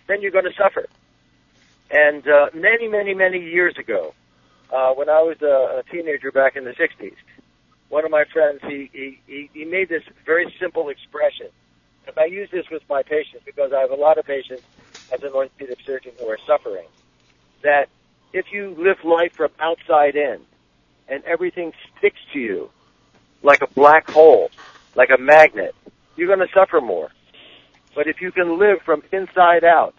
then you're going to suffer. And uh, many, many, many years ago, uh, when I was a, a teenager back in the 60s, one of my friends, he, he, he, he made this very simple expression. And I use this with my patients because I have a lot of patients as an orthopedic surgeon who are suffering. That if you live life from outside in and everything sticks to you like a black hole, like a magnet, you're going to suffer more. But if you can live from inside out,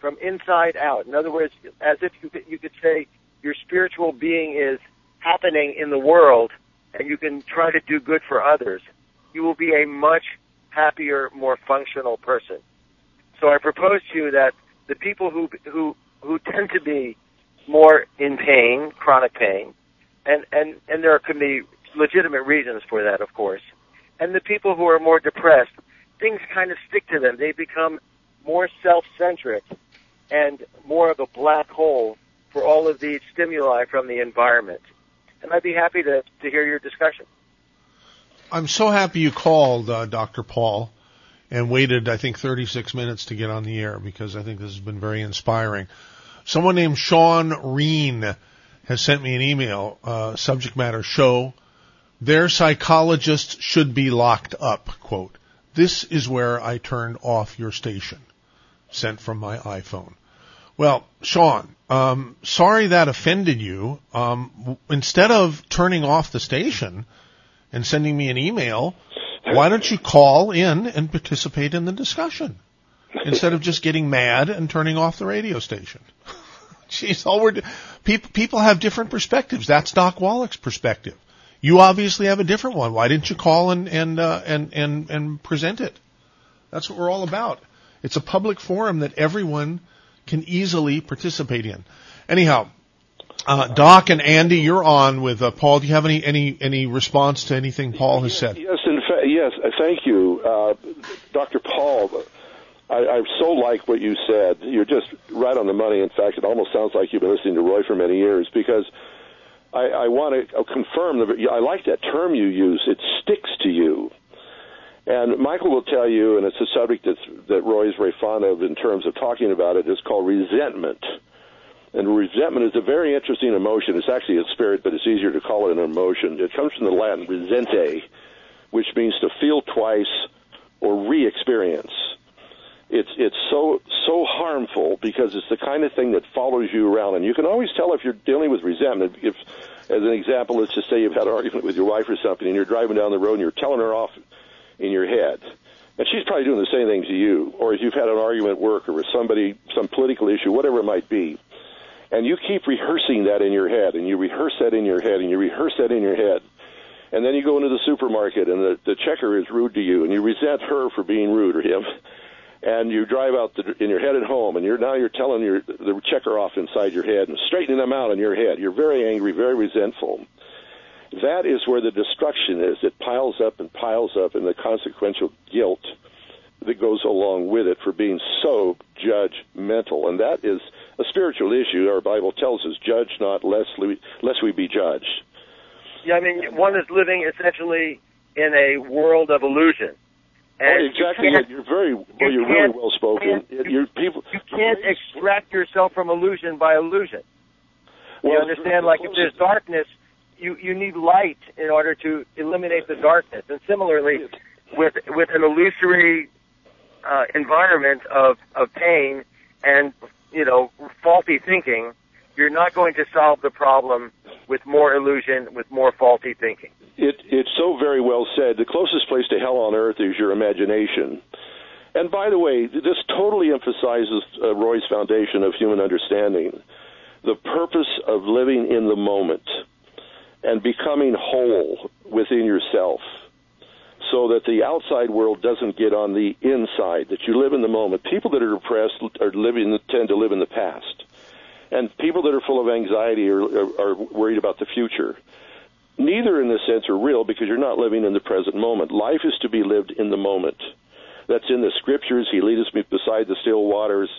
from inside out, in other words, as if you could, you could say your spiritual being is happening in the world and you can try to do good for others, you will be a much happier, more functional person. So I propose to you that the people who who who tend to be more in pain, chronic pain, and and and there can be legitimate reasons for that, of course. And the people who are more depressed, things kind of stick to them. They become more self-centric and more of a black hole for all of these stimuli from the environment. And I'd be happy to, to hear your discussion. I'm so happy you called, uh, Dr. Paul, and waited, I think, 36 minutes to get on the air because I think this has been very inspiring. Someone named Sean Reen has sent me an email, uh, subject matter show. Their psychologists should be locked up, quote. This is where I turned off your station. Sent from my iPhone. Well, Sean, um, sorry that offended you. Um, instead of turning off the station and sending me an email, why don't you call in and participate in the discussion instead of just getting mad and turning off the radio station? Jeez, all we're do- people people have different perspectives. That's Doc Wallach's perspective. You obviously have a different one. Why didn't you call and and uh, and and and present it? That's what we're all about. It's a public forum that everyone can easily participate in. Anyhow, uh, Doc and Andy, you're on with uh, Paul. Do you have any any any response to anything Paul has said? Yes, in fact, yes. Thank you, uh, Dr. Paul. I, I so like what you said. You're just right on the money. In fact, it almost sounds like you've been listening to Roy for many years because I, I want to confirm that I like that term you use. It sticks to you. And Michael will tell you, and it's a subject that's, that Roy is very fond of in terms of talking about it, it, is called resentment. And resentment is a very interesting emotion. It's actually a spirit, but it's easier to call it an emotion. It comes from the Latin resente, which means to feel twice or re-experience. It's it's so so harmful because it's the kind of thing that follows you around, and you can always tell if you're dealing with resentment. If, as an example, let's just say you've had an argument with your wife or something, and you're driving down the road and you're telling her off in your head, and she's probably doing the same thing to you, or if you've had an argument at work or with somebody, some political issue, whatever it might be, and you keep rehearsing that in your head, and you rehearse that in your head, and you rehearse that in your head, and then you go into the supermarket and the, the checker is rude to you, and you resent her for being rude or him, and you drive out the, in your head at home, and you're now you're telling your the checker off inside your head and straightening them out in your head. You're very angry, very resentful. That is where the destruction is. It piles up and piles up, and the consequential guilt that goes along with it for being so judgmental, and that is a spiritual issue. Our Bible tells us, "Judge not, lest we, lest we be judged." Yeah, I mean, one is living essentially in a world of illusion. Oh, exactly. You You're very well. you You're really well spoken. You're people. you can't extract yourself from illusion by illusion. you Well, understand? Like if there's darkness, you you need light in order to eliminate the darkness. And similarly, with with an illusory uh, environment of of pain and you know faulty thinking, you're not going to solve the problem with more illusion, with more faulty thinking. It, it's so very well said. The closest place to hell on earth is your imagination. And by the way, this totally emphasizes uh, Roy's foundation of human understanding the purpose of living in the moment and becoming whole within yourself so that the outside world doesn't get on the inside, that you live in the moment. People that are depressed are living, tend to live in the past. And people that are full of anxiety are, are, are worried about the future. Neither, in this sense, are real because you're not living in the present moment. Life is to be lived in the moment. That's in the scriptures. He leadeth me beside the still waters.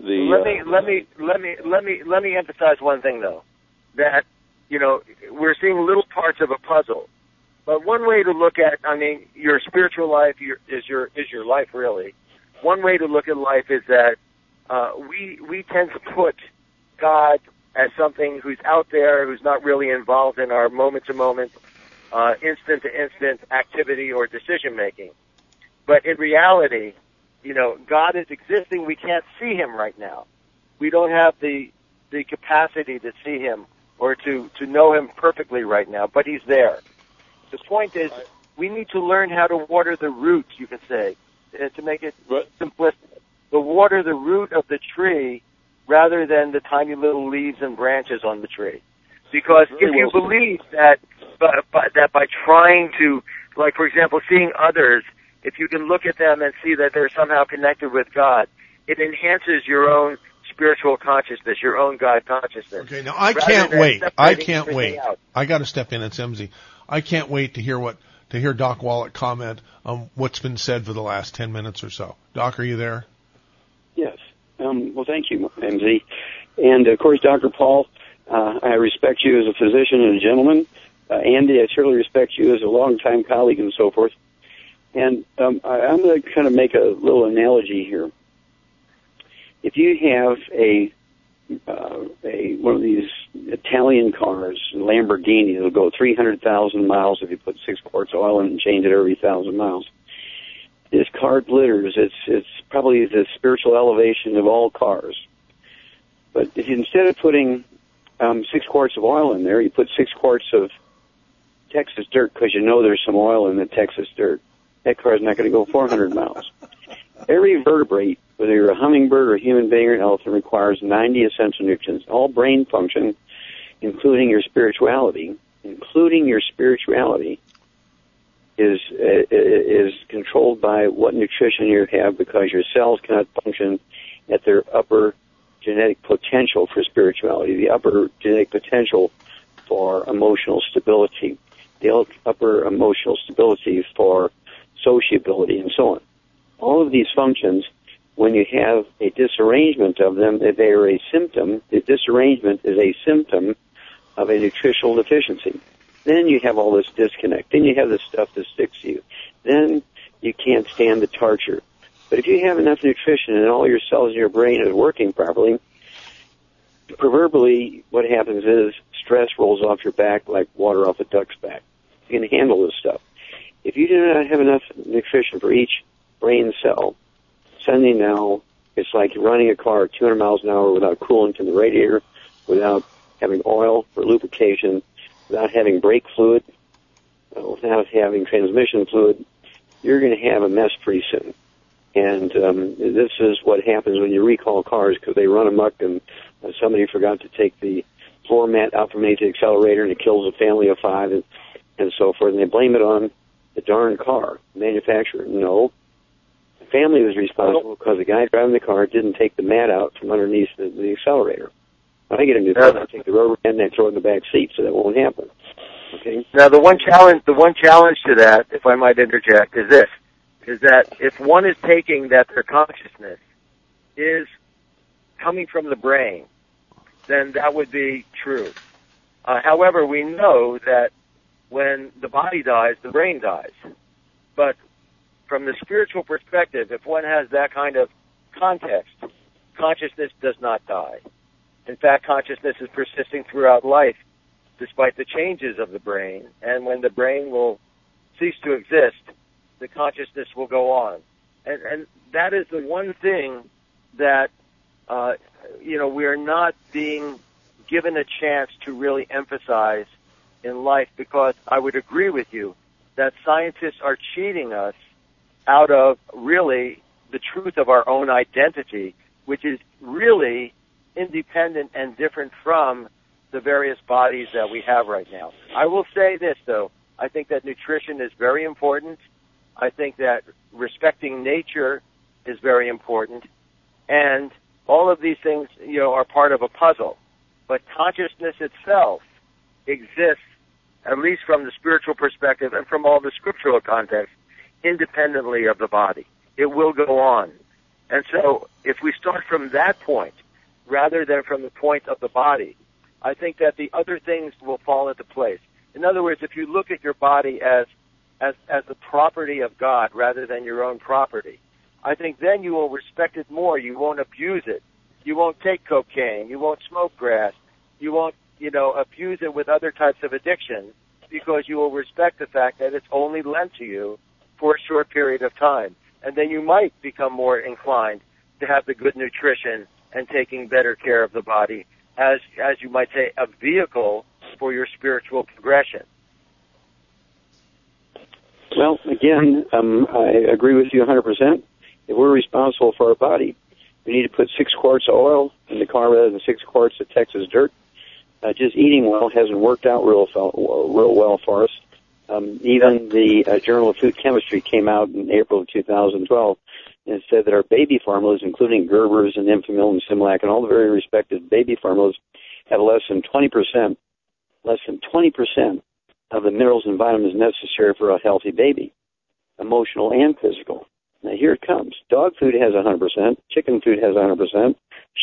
The let uh, me let me let me let me let me emphasize one thing though, that you know, we're seeing little parts of a puzzle. But one way to look at, I mean, your spiritual life your, is your is your life really. One way to look at life is that uh, we we tend to put God as something who's out there, who's not really involved in our moment to moment, uh, instant to instant activity or decision making. But in reality, you know, God is existing. We can't see Him right now. We don't have the the capacity to see Him or to to know Him perfectly right now. But He's there. The point is, we need to learn how to water the roots. You could say, to make it simplistic, to water the root of the tree rather than the tiny little leaves and branches on the tree. Because if you believe that by, by, that by trying to, like for example, seeing others, if you can look at them and see that they're somehow connected with God, it enhances your own spiritual consciousness, your own God consciousness. Okay, now I can't wait. I can't wait. out. I got to step in. It's MZ. I can't wait to hear what to hear Doc Wallach comment on what's been said for the last ten minutes or so. Doc, are you there? Yes. Um, well, thank you, MZ. And of course, Dr. Paul, uh, I respect you as a physician and a gentleman. Uh, Andy, I certainly respect you as a longtime colleague and so forth. And um, I, I'm going to kind of make a little analogy here. If you have a uh, a one of these Italian cars, Lamborghini, it'll go 300,000 miles if you put six quarts of oil in and change it every thousand miles. This car glitters. It's it's probably the spiritual elevation of all cars. But if you instead of putting um, six quarts of oil in there, you put six quarts of Texas dirt because you know there's some oil in the Texas dirt. That car is not going to go 400 miles. Every vertebrate, whether you're a hummingbird or a human being or an elephant, requires 90 essential nutrients. All brain function, including your spirituality, including your spirituality, is uh, is controlled by what nutrition you have because your cells cannot function at their upper genetic potential for spirituality, the upper genetic potential for emotional stability, the upper emotional stability for sociability, and so on. All of these functions, when you have a disarrangement of them, they are a symptom. The disarrangement is a symptom of a nutritional deficiency. Then you have all this disconnect. Then you have this stuff that sticks to you. Then you can't stand the torture. But if you have enough nutrition and all your cells in your brain are working properly, proverbially what happens is stress rolls off your back like water off a duck's back. You can handle this stuff. If you do not have enough nutrition for each brain cell, sending now, it's like running a car at 200 miles an hour without coolant in the radiator, without having oil for lubrication, without having brake fluid, uh, without having transmission fluid, you're going to have a mess pretty soon. And um, this is what happens when you recall cars because they run amok and uh, somebody forgot to take the floor mat out from underneath the accelerator and it kills a family of five and, and so forth. And they blame it on the darn car manufacturer. No, the family was responsible because the guy driving the car didn't take the mat out from underneath the, the accelerator. I get a new car, I take the rubber band and I throw it in the back seat so that won't happen. Okay. Now the one challenge, the one challenge to that, if I might interject, is this: is that if one is taking that their consciousness is coming from the brain, then that would be true. Uh, however, we know that when the body dies, the brain dies. But from the spiritual perspective, if one has that kind of context, consciousness does not die. In fact, consciousness is persisting throughout life despite the changes of the brain. And when the brain will cease to exist, the consciousness will go on. And, and that is the one thing that, uh, you know, we are not being given a chance to really emphasize in life because I would agree with you that scientists are cheating us out of really the truth of our own identity, which is really independent and different from the various bodies that we have right now. I will say this though, I think that nutrition is very important. I think that respecting nature is very important. And all of these things, you know, are part of a puzzle. But consciousness itself exists, at least from the spiritual perspective and from all the scriptural context, independently of the body. It will go on. And so if we start from that point, rather than from the point of the body, I think that the other things will fall into place. In other words, if you look at your body as as as the property of God rather than your own property, I think then you will respect it more. You won't abuse it. You won't take cocaine. You won't smoke grass. You won't, you know, abuse it with other types of addiction because you will respect the fact that it's only lent to you for a short period of time. And then you might become more inclined to have the good nutrition and taking better care of the body as, as you might say, a vehicle for your spiritual progression. Well, again, um, I agree with you 100%. If we're responsible for our body, we need to put six quarts of oil in the car rather than six quarts of Texas dirt. Uh, just eating well hasn't worked out real, real well for us. Um, even the uh, Journal of Food Chemistry came out in April of 2012 and said that our baby formulas, including Gerber's and Enfamil and Similac and all the very respected baby formulas, have less than 20%, less than 20% of the minerals and vitamins necessary for a healthy baby, emotional and physical. Now here it comes. Dog food has 100%, chicken food has 100%,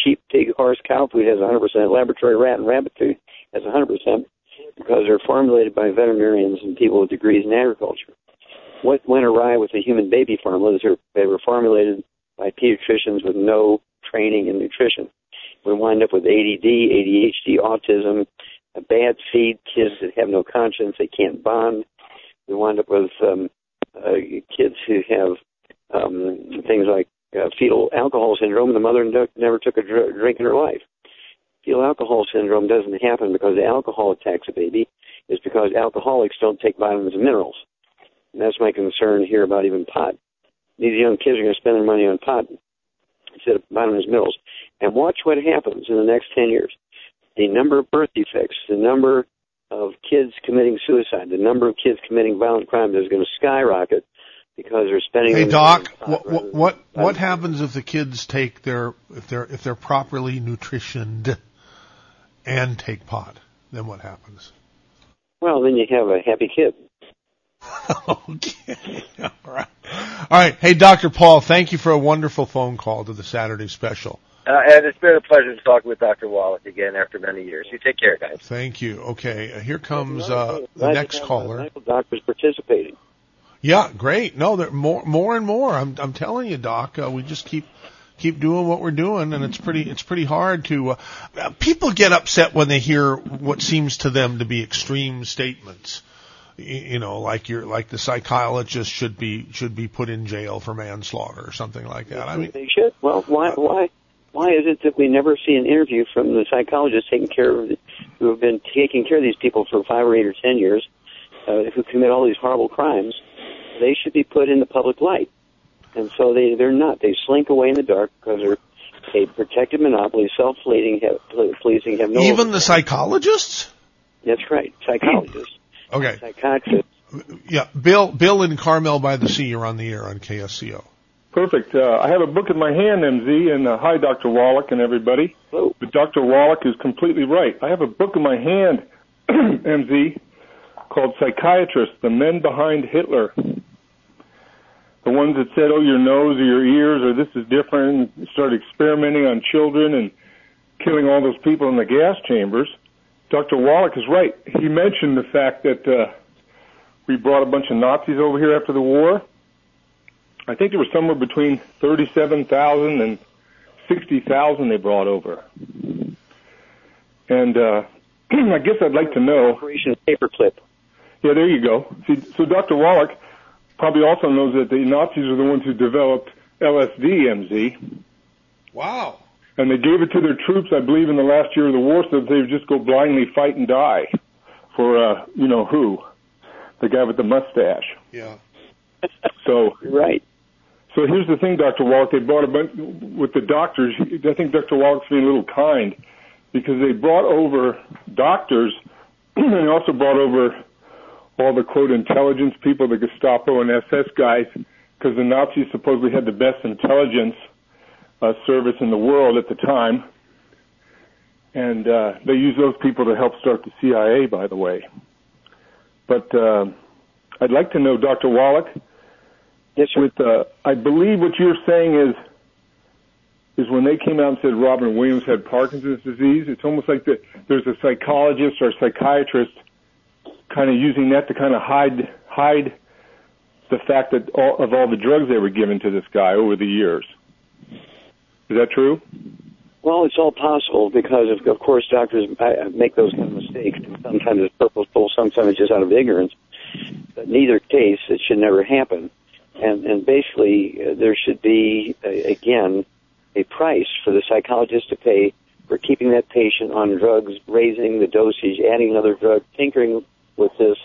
sheep, pig, horse, cow food has 100%, laboratory rat and rabbit food has 100% because they're formulated by veterinarians and people with degrees in agriculture. What went awry with the human baby formulas they were formulated by pediatricians with no training in nutrition. We wind up with ADD, ADHD, autism, a bad feed, kids that have no conscience, they can't bond. We wind up with um, uh, kids who have um, things like uh, fetal alcohol syndrome. The mother never took a dr- drink in her life. Fetal alcohol syndrome doesn't happen because alcohol attacks a baby. It's because alcoholics don't take vitamins and minerals. And that's my concern here about even pot. These young kids are going to spend their money on pot instead of vitamins and minerals. And watch what happens in the next 10 years. The number of birth defects, the number of kids committing suicide, the number of kids committing violent crime is going to skyrocket because they're spending. Hey Doc, what what what, what happens if the kids take their if they're if they're properly nutritioned and take pot? Then what happens? Well, then you have a happy kid. okay. All right. All right. Hey, Dr. Paul, thank you for a wonderful phone call to the Saturday special. Uh, and it's been a pleasure to talk with Dr. Wallach again after many years. You take care, guys. Thank you. Okay, uh, here comes uh, the next caller. Doctors participating. Yeah, great. No, there more, more and more. I'm, I'm telling you, Doc. Uh, we just keep, keep doing what we're doing, and it's pretty, it's pretty hard to. Uh, people get upset when they hear what seems to them to be extreme statements. You know, like you're, like the psychologist should be, should be put in jail for manslaughter or something like that. I mean, they should. Well, why, why, why is it that we never see an interview from the psychologists taking care of, who have been taking care of these people for five or eight or ten years, uh, who commit all these horrible crimes? they should be put in the public light. And so they, they're not. They slink away in the dark because they're a protected monopoly, self-pleasing, have, pleasing, have no... Even the psychologists? That's right, psychologists. Okay. Psychiatrists. Yeah, Bill, Bill in Carmel by the Sea, you're on the air on KSCO. Perfect. Uh, I have a book in my hand, MZ, and uh, hi, Dr. Wallach and everybody. Hello. But Dr. Wallach is completely right. I have a book in my hand, MZ, called Psychiatrists, The Men Behind Hitler the ones that said, "Oh, your nose or your ears or this is different," and started experimenting on children and killing all those people in the gas chambers. Dr. Wallach is right. He mentioned the fact that uh, we brought a bunch of Nazis over here after the war. I think there was somewhere between 37,000 and 60,000 they brought over. And uh, I guess I'd like to know. Operation Paperclip. Yeah, there you go. See, so Dr. Wallach, probably also knows that the Nazis are the ones who developed LSD, MZ. Wow. And they gave it to their troops, I believe, in the last year of the war, so that they would just go blindly fight and die for, uh, you know who, the guy with the mustache. Yeah. So right. So here's the thing, Dr. Wallach. They brought a bunch with the doctors. I think Dr. Wallach's being a little kind because they brought over doctors and they also brought over all the quote intelligence people, the Gestapo and SS guys, because the Nazis supposedly had the best intelligence uh, service in the world at the time, and uh, they used those people to help start the CIA, by the way. But uh, I'd like to know, Dr. Wallach. Yes, sir. With uh, I believe what you're saying is is when they came out and said Robin Williams had Parkinson's disease. It's almost like the, there's a psychologist or psychiatrist kind of using that to kind of hide hide the fact that all, of all the drugs they were given to this guy over the years. Is that true? Well, it's all possible because, of, of course, doctors make those kind of mistakes. Sometimes it's purposeful, sometimes it's just out of ignorance. But in either case, it should never happen. And, and basically, uh, there should be, uh, again, a price for the psychologist to pay for keeping that patient on drugs, raising the dosage, adding another drug, tinkering with this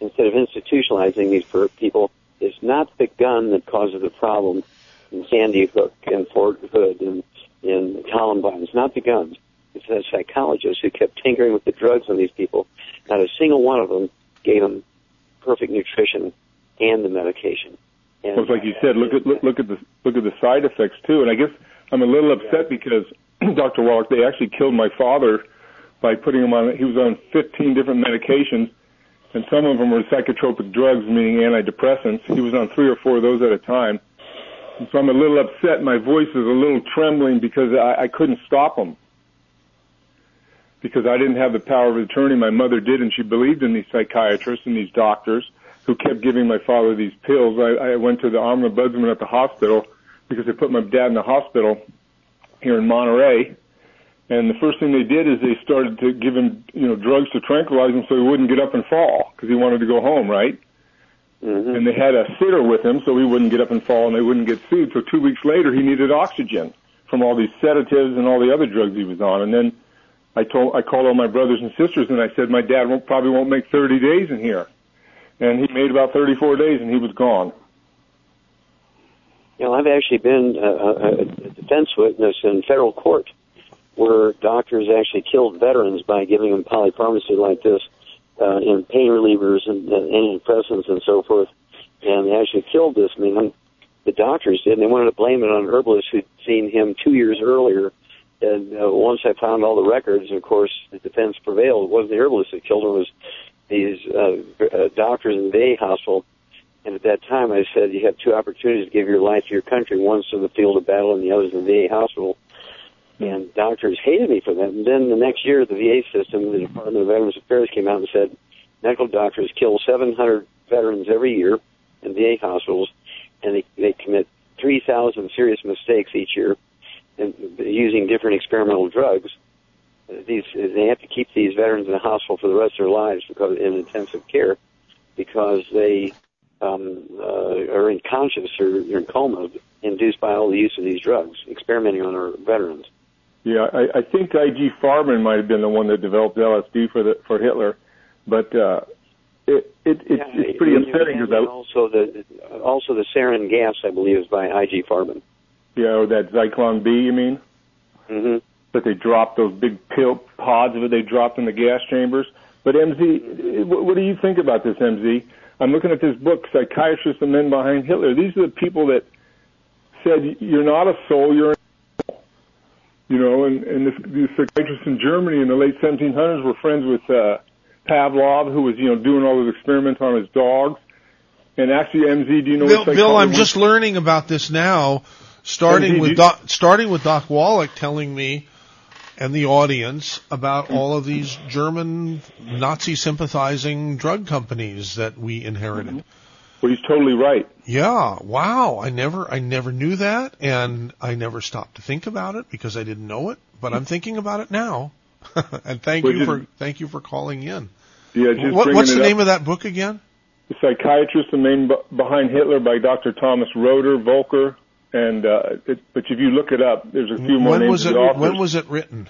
instead of institutionalizing these for people. It's not the gun that causes the problem in Sandy Hook and Fort Hood and in Columbine. It's not the guns. It's the psychologists who kept tinkering with the drugs on these people. Not a single one of them gave them perfect nutrition and the medication. And well, it's like you said, look at look, look at the look at the side effects too. And I guess I'm a little upset because Dr. Wallach, they actually killed my father by putting him on. He was on 15 different medications, and some of them were psychotropic drugs, meaning antidepressants. He was on three or four of those at a time. So I'm a little upset. My voice is a little trembling because I, I couldn't stop him. Because I didn't have the power of attorney. My mother did, and she believed in these psychiatrists and these doctors who kept giving my father these pills. I, I went to the ombudsman at the hospital because they put my dad in the hospital here in Monterey. And the first thing they did is they started to give him, you know, drugs to tranquilize him so he wouldn't get up and fall because he wanted to go home, right? Mm-hmm. And they had a sitter with him so he wouldn't get up and fall and they wouldn't get sued. So two weeks later, he needed oxygen from all these sedatives and all the other drugs he was on. And then I told, I called all my brothers and sisters and I said, my dad won't, probably won't make 30 days in here. And he made about 34 days and he was gone. You know, I've actually been a, a, a defense witness in federal court where doctors actually killed veterans by giving them polypharmacy like this uh, in pain relievers and uh, antidepressants and so forth. And they actually killed this man. The doctors did. And they wanted to blame it on herbalists who'd seen him two years earlier. And uh, once I found all the records, of course, the defense prevailed. It wasn't the herbalist that killed him. It was these uh, uh, doctors in the VA hospital and at that time, I said you have two opportunities to give your life to your country. One's in the field of battle, and the other's in the VA hospital. And doctors hated me for that. And then the next year, the VA system, the Department of Veterans Affairs came out and said medical doctors kill 700 veterans every year in VA hospitals, and they, they commit 3,000 serious mistakes each year and using different experimental drugs. These they have to keep these veterans in the hospital for the rest of their lives because in intensive care because they um, uh, are unconscious or in coma induced by all the use of these drugs, experimenting on our veterans. Yeah, I, I think I.G. Farben might have been the one that developed LSD for the for Hitler, but uh, it, it, it yeah, it's pretty upsetting because I also the also the sarin gas I believe is by I.G. Farben. Yeah, or that Zyklon B, you mean? Mm-hmm. That they dropped those big pill pods of it they dropped in the gas chambers. But MZ, what, what do you think about this, MZ? I'm looking at this book, Psychiatrists and Men Behind Hitler. These are the people that said, you're not a soul, you're an you know, and, and this, these psychiatrists in Germany in the late 1700s were friends with uh, Pavlov, who was, you know, doing all those experiments on his dogs. And actually, MZ, do you know Bill, Bill I'm was? just learning about this now, starting MZ, with Doc, starting with Doc Wallach telling me and the audience about all of these German Nazi sympathizing drug companies that we inherited. Well, he's totally right. Yeah, wow. I never I never knew that and I never stopped to think about it because I didn't know it, but I'm thinking about it now. and thank Well, you just- for thank you for calling in. Yeah, just What, what's the up. name of that book again? The Psychiatrist Men Be- Behind Hitler by Dr. Thomas Roeder, Volker. And, uh, it, but if you look it up, there's a few more When names was it the when was it written?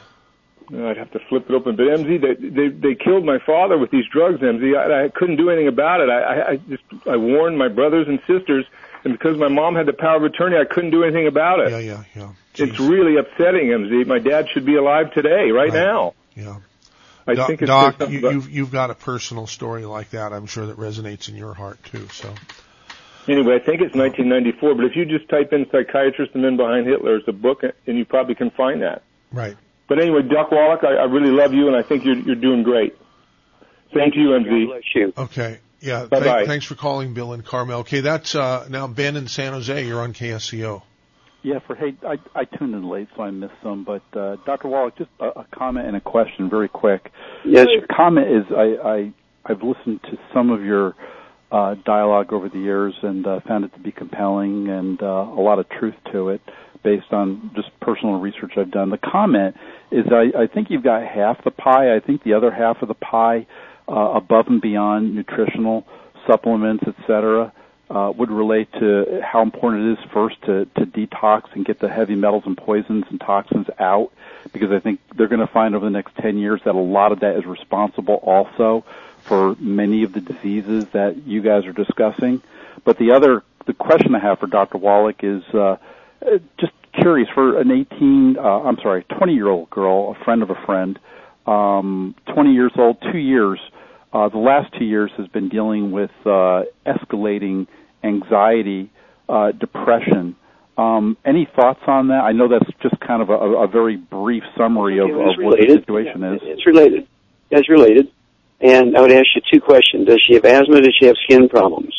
I'd have to flip it open. But MZ, they they, they killed my father with these drugs. MZ, I, I couldn't do anything about it. I, I, I just I warned my brothers and sisters, and because my mom had the power of attorney, I couldn't do anything about it. Yeah, yeah, yeah. It's really upsetting, MZ. My dad should be alive today, right, now. Yeah. I Doc, think it's Doc you, about- you've you've got a personal story like that. I'm sure that resonates in your heart too. So Anyway, I think it's 1994. But if you just type in "Psychiatrist and Men Behind Hitler" as a book, and you probably can find that. right. But anyway, Doc Wallach, I, I really love you, and I think you're you're doing great. Thank you, MZ. Okay. Yeah. Bye-bye. Thanks for calling, Bill and Carmel. Okay, that's uh, now Ben in San Jose. You're on KSCO. Yeah, for hey, I, I tuned in late, so I missed some. But uh, Dr. Wallach, just a, a comment and a question, very quick. Yes. Your comment is I, I I've listened to some of your uh, dialogue over the years and uh, found it to be compelling and uh, a lot of truth to it based on just personal research I've done. The comment is I, I think you've got half the pie. I think the other half of the pie, uh, above and beyond nutritional supplements, etc., uh, would relate to how important it is first to, to detox and get the heavy metals and poisons and toxins out, because I think they're going to find over the next 10 years that a lot of that is responsible also for many of the diseases that you guys are discussing. But the other, the question I have for Dr. Wallach is, uh, just curious for an 18, uh, I'm sorry, 20 year old girl, a friend of a friend, um, 20 years old, two years, uh, the last two years has been dealing with uh, escalating anxiety, uh, depression. Um, any thoughts on that? I know that's just kind of a, a very brief summary of, of what the situation yeah, is. It's related. It's related. And I would ask you two questions. Does she have asthma? Does she have skin problems?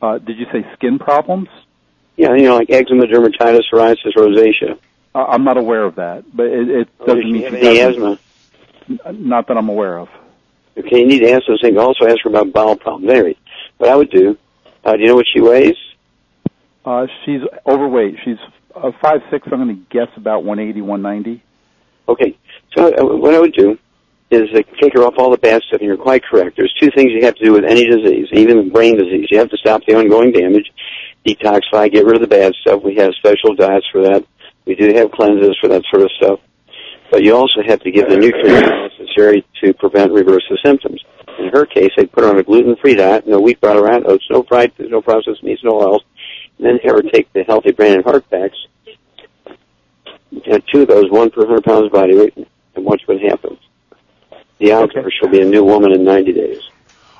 Uh, did you say skin problems? Yeah, you know, like eczema, dermatitis, psoriasis, rosacea. Uh, I'm not aware of that, but it, it Oh, doesn't does mean have any asthma? Not that I'm aware of. Okay, you need to ask those things. Also ask her about bowel problems. Anyway, what I would do, uh, do you know what she weighs? Uh, she's overweight. She's uh, five six. I'm going to guess about 180, 190. Okay, so uh, what I would do is uh, take her off all the bad stuff, and you're quite correct. There's two things you have to do with any disease, even brain disease. You have to stop the ongoing damage, detoxify, get rid of the bad stuff. We have special diets for that. We do have cleanses for that sort of stuff. But you also have to give the nutrients necessary to prevent reverse the symptoms. In her case, they put her on a gluten-free diet, no wheat, butter, rat, oats, no fried foods, no processed meats, no oils, and then have her take the healthy brain and heart packs. And two of those, one per 100 pounds body weight, and watch what happens. The odds are she'll be a new woman in 90 days.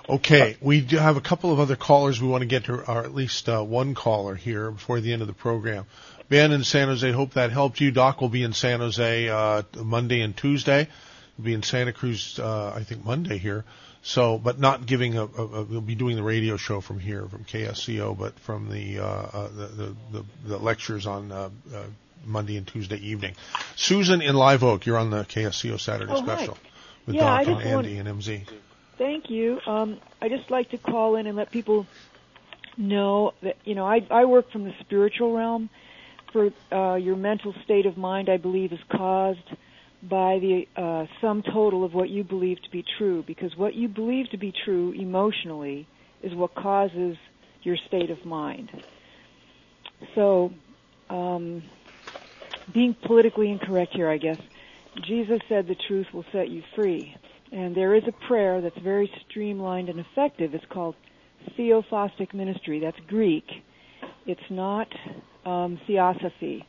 Okay, we do have a couple of other callers we want to get to, or at least uh, one caller here before the end of the program. Ben in San Jose, hope that helped you. Doc will be in San Jose uh, Monday and Tuesday. He'll be in Santa Cruz, uh, I think Monday here. So, but not giving a, a, a, we'll be doing the radio show from here, from KSCO, but from the, uh, uh, the, the, the, the lectures on, uh, uh, Monday and Tuesday evening. Susan in Live Oak, you're on the KSCO Saturday Oh, hi. special with Yeah, and just want- Andy and MZ. Thank you. Um, I just like to call in and let people know that you know I, I work from the spiritual realm. For uh, your mental state of mind, I believe is caused by the uh, sum total of what you believe to be true. Because what you believe to be true emotionally is what causes your state of mind. So, um, being politically incorrect here, I guess. Jesus said the truth will set you free. And there is a prayer that's very streamlined and effective. It's called Theophostic Ministry. That's Greek. It's not um, Theosophy.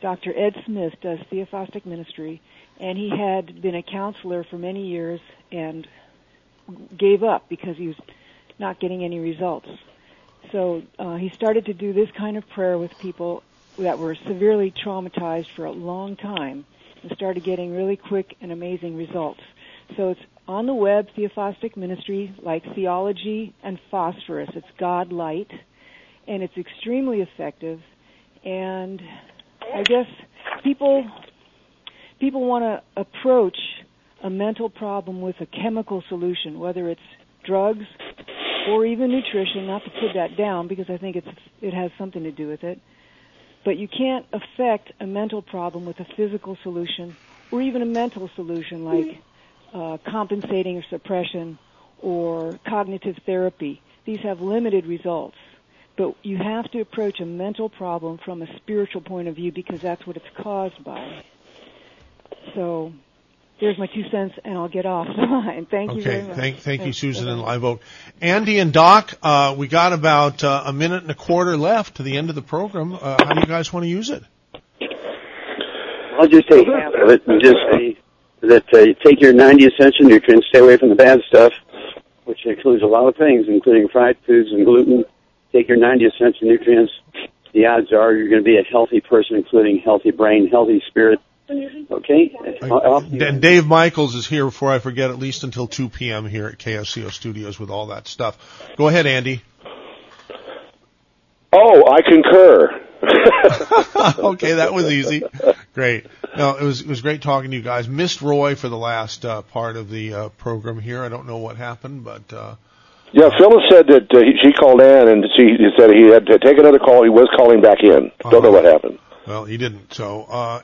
Dr. Ed Smith does Theophostic Ministry, and he had been a counselor for many years and gave up because he was not getting any results. So uh, he started to do this kind of prayer with people that were severely traumatized for a long time and started getting really quick and amazing results. So it's on the web, Theophostic Ministry, like theology and phosphorus. It's God light, and it's extremely effective. And I guess people people want to approach a mental problem with a chemical solution, whether it's drugs or even nutrition. Not to put that down because I think it's it has something to do with it. But you can't affect a mental problem with a physical solution or even a mental solution like uh, compensating or suppression or cognitive therapy. These have limited results. But you have to approach a mental problem from a spiritual point of view because that's what it's caused by. So there's my two cents, and I'll get off the line. Thank you very Okay, much. thank, thank you, Thanks. Susan and Live Oak. Andy and Doc, uh, we got about uh, a minute and a quarter left to the end of the program. Uh, how do you guys want to use it? I'll just take half of it and just say that uh, you take your 90 essential nutrients, stay away from the bad stuff, which includes a lot of things, including fried foods and gluten. Take your 90 essential nutrients. The odds are you're going to be a healthy person, including healthy brain, healthy spirit. Okay? And Dave Michaels is here before I forget, at least until 2 p.m. here at KSCO Studios with all that stuff. Go ahead, Andy. Oh, I concur. okay, that was easy. Great. No, it was it was great talking to you guys. Missed Roy for the last uh, part of the uh, program here. I don't know what happened, but uh, Yeah, Phyllis said that uh, he, she called Ann and she said he had to take another call. He was calling back in. Don't know what happened. well, he didn't. So uh,